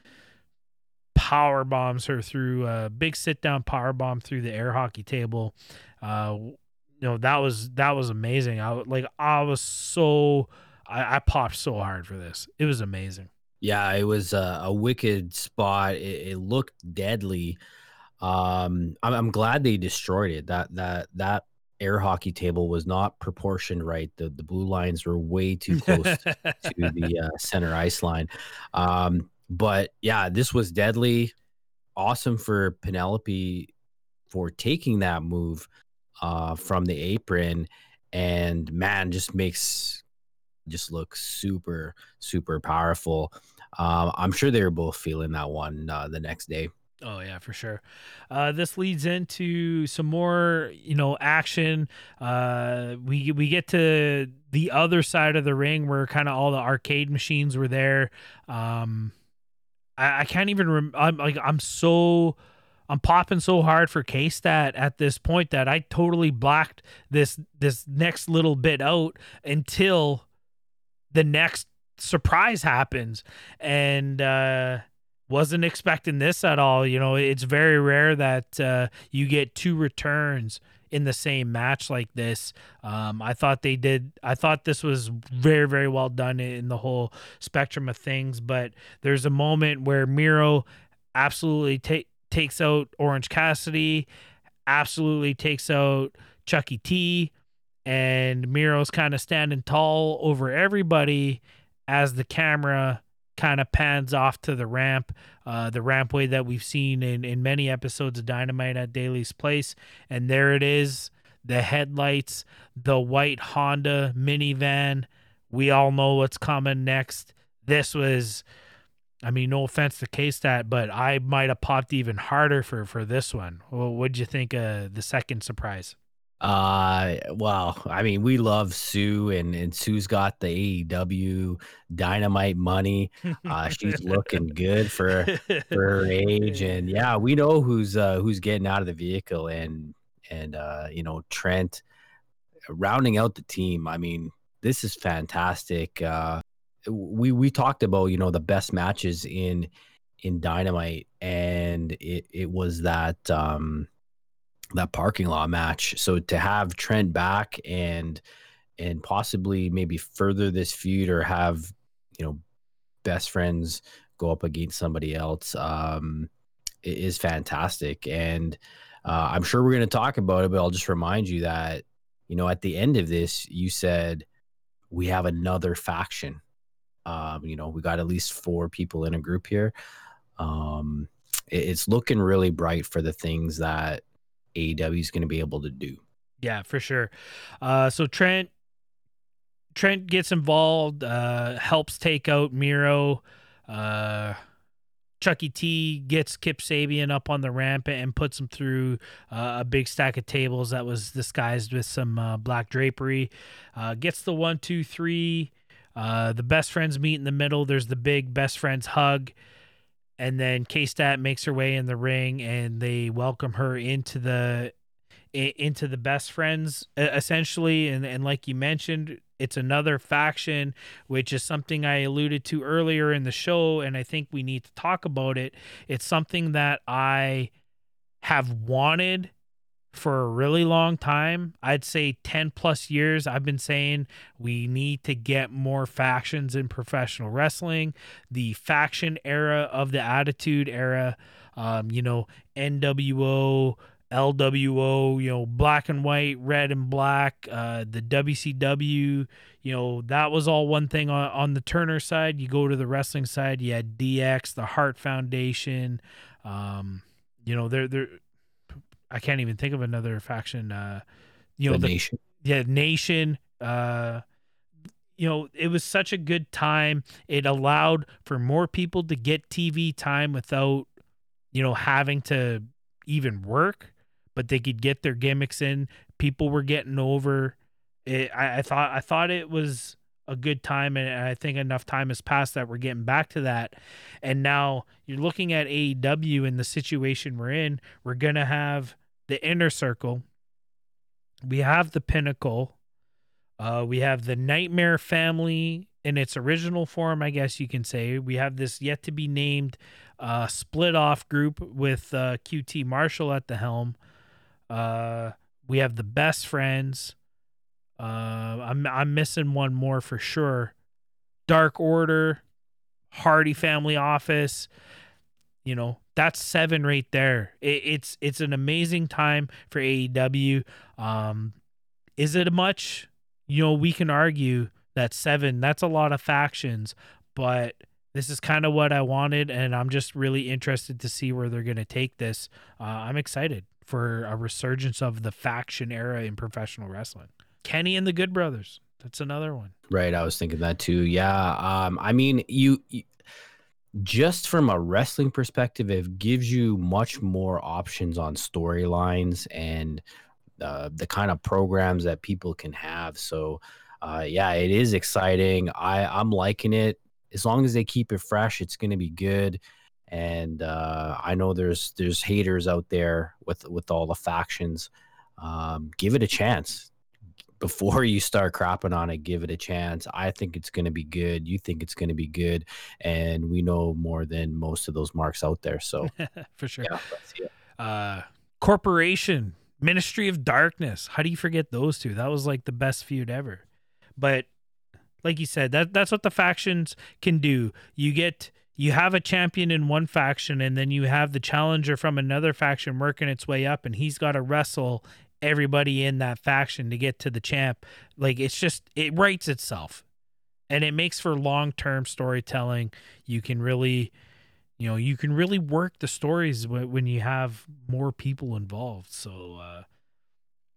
power bombs her through a big sit down power bomb through the air hockey table. Uh, you know, that was that was amazing. I like I was so I, I popped so hard for this. It was amazing. Yeah, it was a, a wicked spot. It, it looked deadly. Um, I'm, I'm glad they destroyed it. That that that air hockey table was not proportioned right. The the blue lines were way too close to the [laughs] uh, center ice line. Um, but yeah, this was deadly. Awesome for Penelope for taking that move uh, from the apron, and man, just makes just look super super powerful. Um, I'm sure they were both feeling that one uh, the next day. Oh yeah, for sure. Uh, this leads into some more, you know, action. Uh, we we get to the other side of the ring where kind of all the arcade machines were there. Um, I, I can't even. Rem- I'm like I'm so. I'm popping so hard for case Stat at this point that I totally blocked this this next little bit out until the next surprise happens. And uh wasn't expecting this at all. You know it's very rare that uh you get two returns in the same match like this. Um i thought they did i thought this was very very well done in the whole spectrum of things. But there's a moment where miro absolutely ta- takes out orange cassidy absolutely takes out chucky t and Miro's kind of standing tall over everybody as the camera kind of pans off to the ramp, uh, the rampway that we've seen in, in many episodes of Dynamite at Daily's Place. And there it is the headlights, the white Honda minivan. We all know what's coming next. This was, I mean, no offense to K Stat, but I might have popped even harder for, for this one. Well, what'd you think of the second surprise? Uh, well, I mean, we love Sue, and and Sue's got the AEW dynamite money. Uh, she's looking good for for her age, and [laughs] yeah, we know who's uh who's getting out of the vehicle, and and uh, you know Trent rounding out the team. I mean, this is fantastic. Uh, we we talked about you know the best matches in in Dynamite, and it it was that um that parking lot match. So to have Trent back and and possibly maybe further this feud or have you know best friends go up against somebody else um is fantastic. And uh, i'm sure we're going to talk about it but i'll just remind you that you know at the end of this you said we have another faction. Um you know we got at least four people in a group here. Um it, it's looking really bright for the things that AEW is going to be able to do. Yeah, for sure. Uh, so Trent Trent gets involved, uh, helps take out Miro. Uh, Chuckie T gets Kip Sabian up on the ramp and puts him through uh, a big stack of tables that was disguised with some uh, black drapery. Uh, gets the one, two, three. Uh, the best friends meet in the middle. There's the big best friends hug and then K-Stat makes her way in the ring and they welcome her into the into the best friends essentially. And and like you mentioned it's another faction which is something I alluded to earlier in the show and I think we need to talk about it. It's something that I have wanted for a really long time. I'd say 10 plus years. I've been saying we need to get more factions in professional wrestling. The faction era of the Attitude Era, um, you know, NWO, LWO, you know, black and white, red and black, uh, the WCW, you know, that was all one thing on, on the Turner side. You go to the wrestling side, you had DX, the Hart Foundation. Um, you know, they're, they're, I can't even think of another faction. Uh, you know, the, the nation. Yeah, nation. Uh, you know, it was such a good time. It allowed for more people to get TV time without, you know, having to even work, but they could get their gimmicks in. People were getting over. It, I, I thought I thought it was a good time and I think enough time has passed that we're getting back to that. And now you're looking at AEW and the situation we're in. We're gonna have the inner circle. We have the pinnacle. Uh, we have the Nightmare family in its original form, I guess you can say. We have this yet to be named uh, split off group with uh, QT Marshall at the helm. Uh, we have the best friends. Uh, I'm I'm missing one more for sure. Dark Order, Hardy Family Office. You know that's seven right there. It, it's it's an amazing time for AEW. Um, is it much? You know, we can argue that seven. That's a lot of factions, but this is kind of what I wanted, and I'm just really interested to see where they're going to take this. Uh, I'm excited for a resurgence of the faction era in professional wrestling. Kenny and the Good Brothers. That's another one. Right. I was thinking that too. Yeah. Um, I mean, you, you just from a wrestling perspective, it gives you much more options on storylines and uh, the kind of programs that people can have. So, uh, yeah, it is exciting. I I'm liking it. As long as they keep it fresh, it's going to be good. And uh, I know there's there's haters out there with with all the factions. Um, give it a chance before you start crapping on it, give it a chance. I think it's going to be good. You think it's going to be good, and we know more than most of those marks out there. So [laughs] for sure. Yeah, uh, corporation, Ministry of Darkness. How do you forget those two? That was like the best feud ever. But like you said, that that's what the factions can do. You get you have a champion in one faction and then you have the challenger from another faction working its way up and he's got to wrestle everybody in that faction to get to the champ. Like it's just it writes itself. And it makes for long-term storytelling. You can really you know, you can really work the stories when you have more people involved. So uh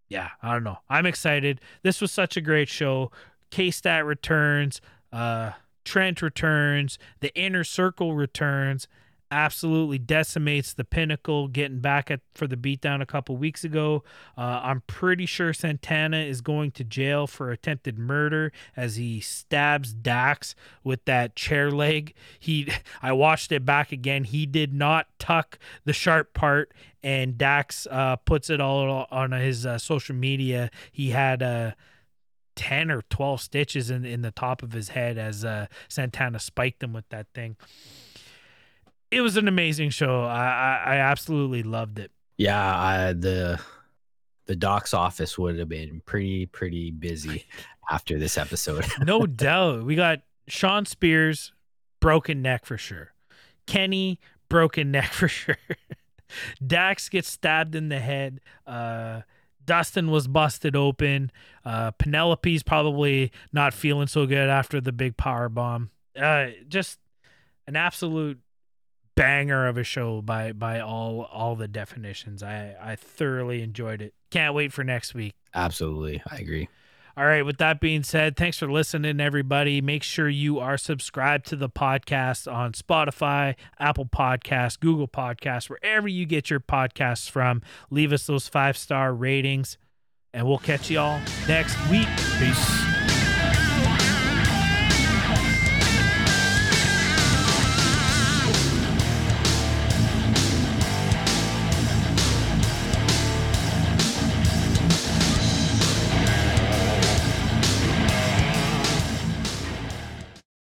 yeah, I don't know. I'm excited. This was such a great show. K-Stat returns, uh Trent returns, the inner circle returns. Absolutely decimates the pinnacle, getting back at for the beatdown a couple weeks ago. Uh, I'm pretty sure Santana is going to jail for attempted murder as he stabs Dax with that chair leg. He, [laughs] I watched it back again. He did not tuck the sharp part, and Dax uh, puts it all on his uh, social media. He had a. 10 or 12 stitches in, in the top of his head as uh, Santana spiked him with that thing it was an amazing show. I I, I absolutely loved it. Yeah, I, the the doc's office would have been pretty pretty busy [laughs] after this episode. [laughs] no doubt. We got Shawn Spears broken neck for sure. Kenny broken neck [laughs] for sure. Dax gets stabbed in the head. Uh, Dustin was busted open. Uh, Penelope's probably not feeling so good after the big power bomb. Uh, just an absolute banger of a show by by all all the definitions. I I thoroughly enjoyed it. Can't wait for next week. Absolutely, I agree. All right, with that being said, thanks for listening, everybody. Make sure you are subscribed to the podcast on Spotify, Apple Podcasts, Google Podcasts, wherever you get your podcasts from. Leave us those five star ratings, and we'll catch y'all next week. Peace.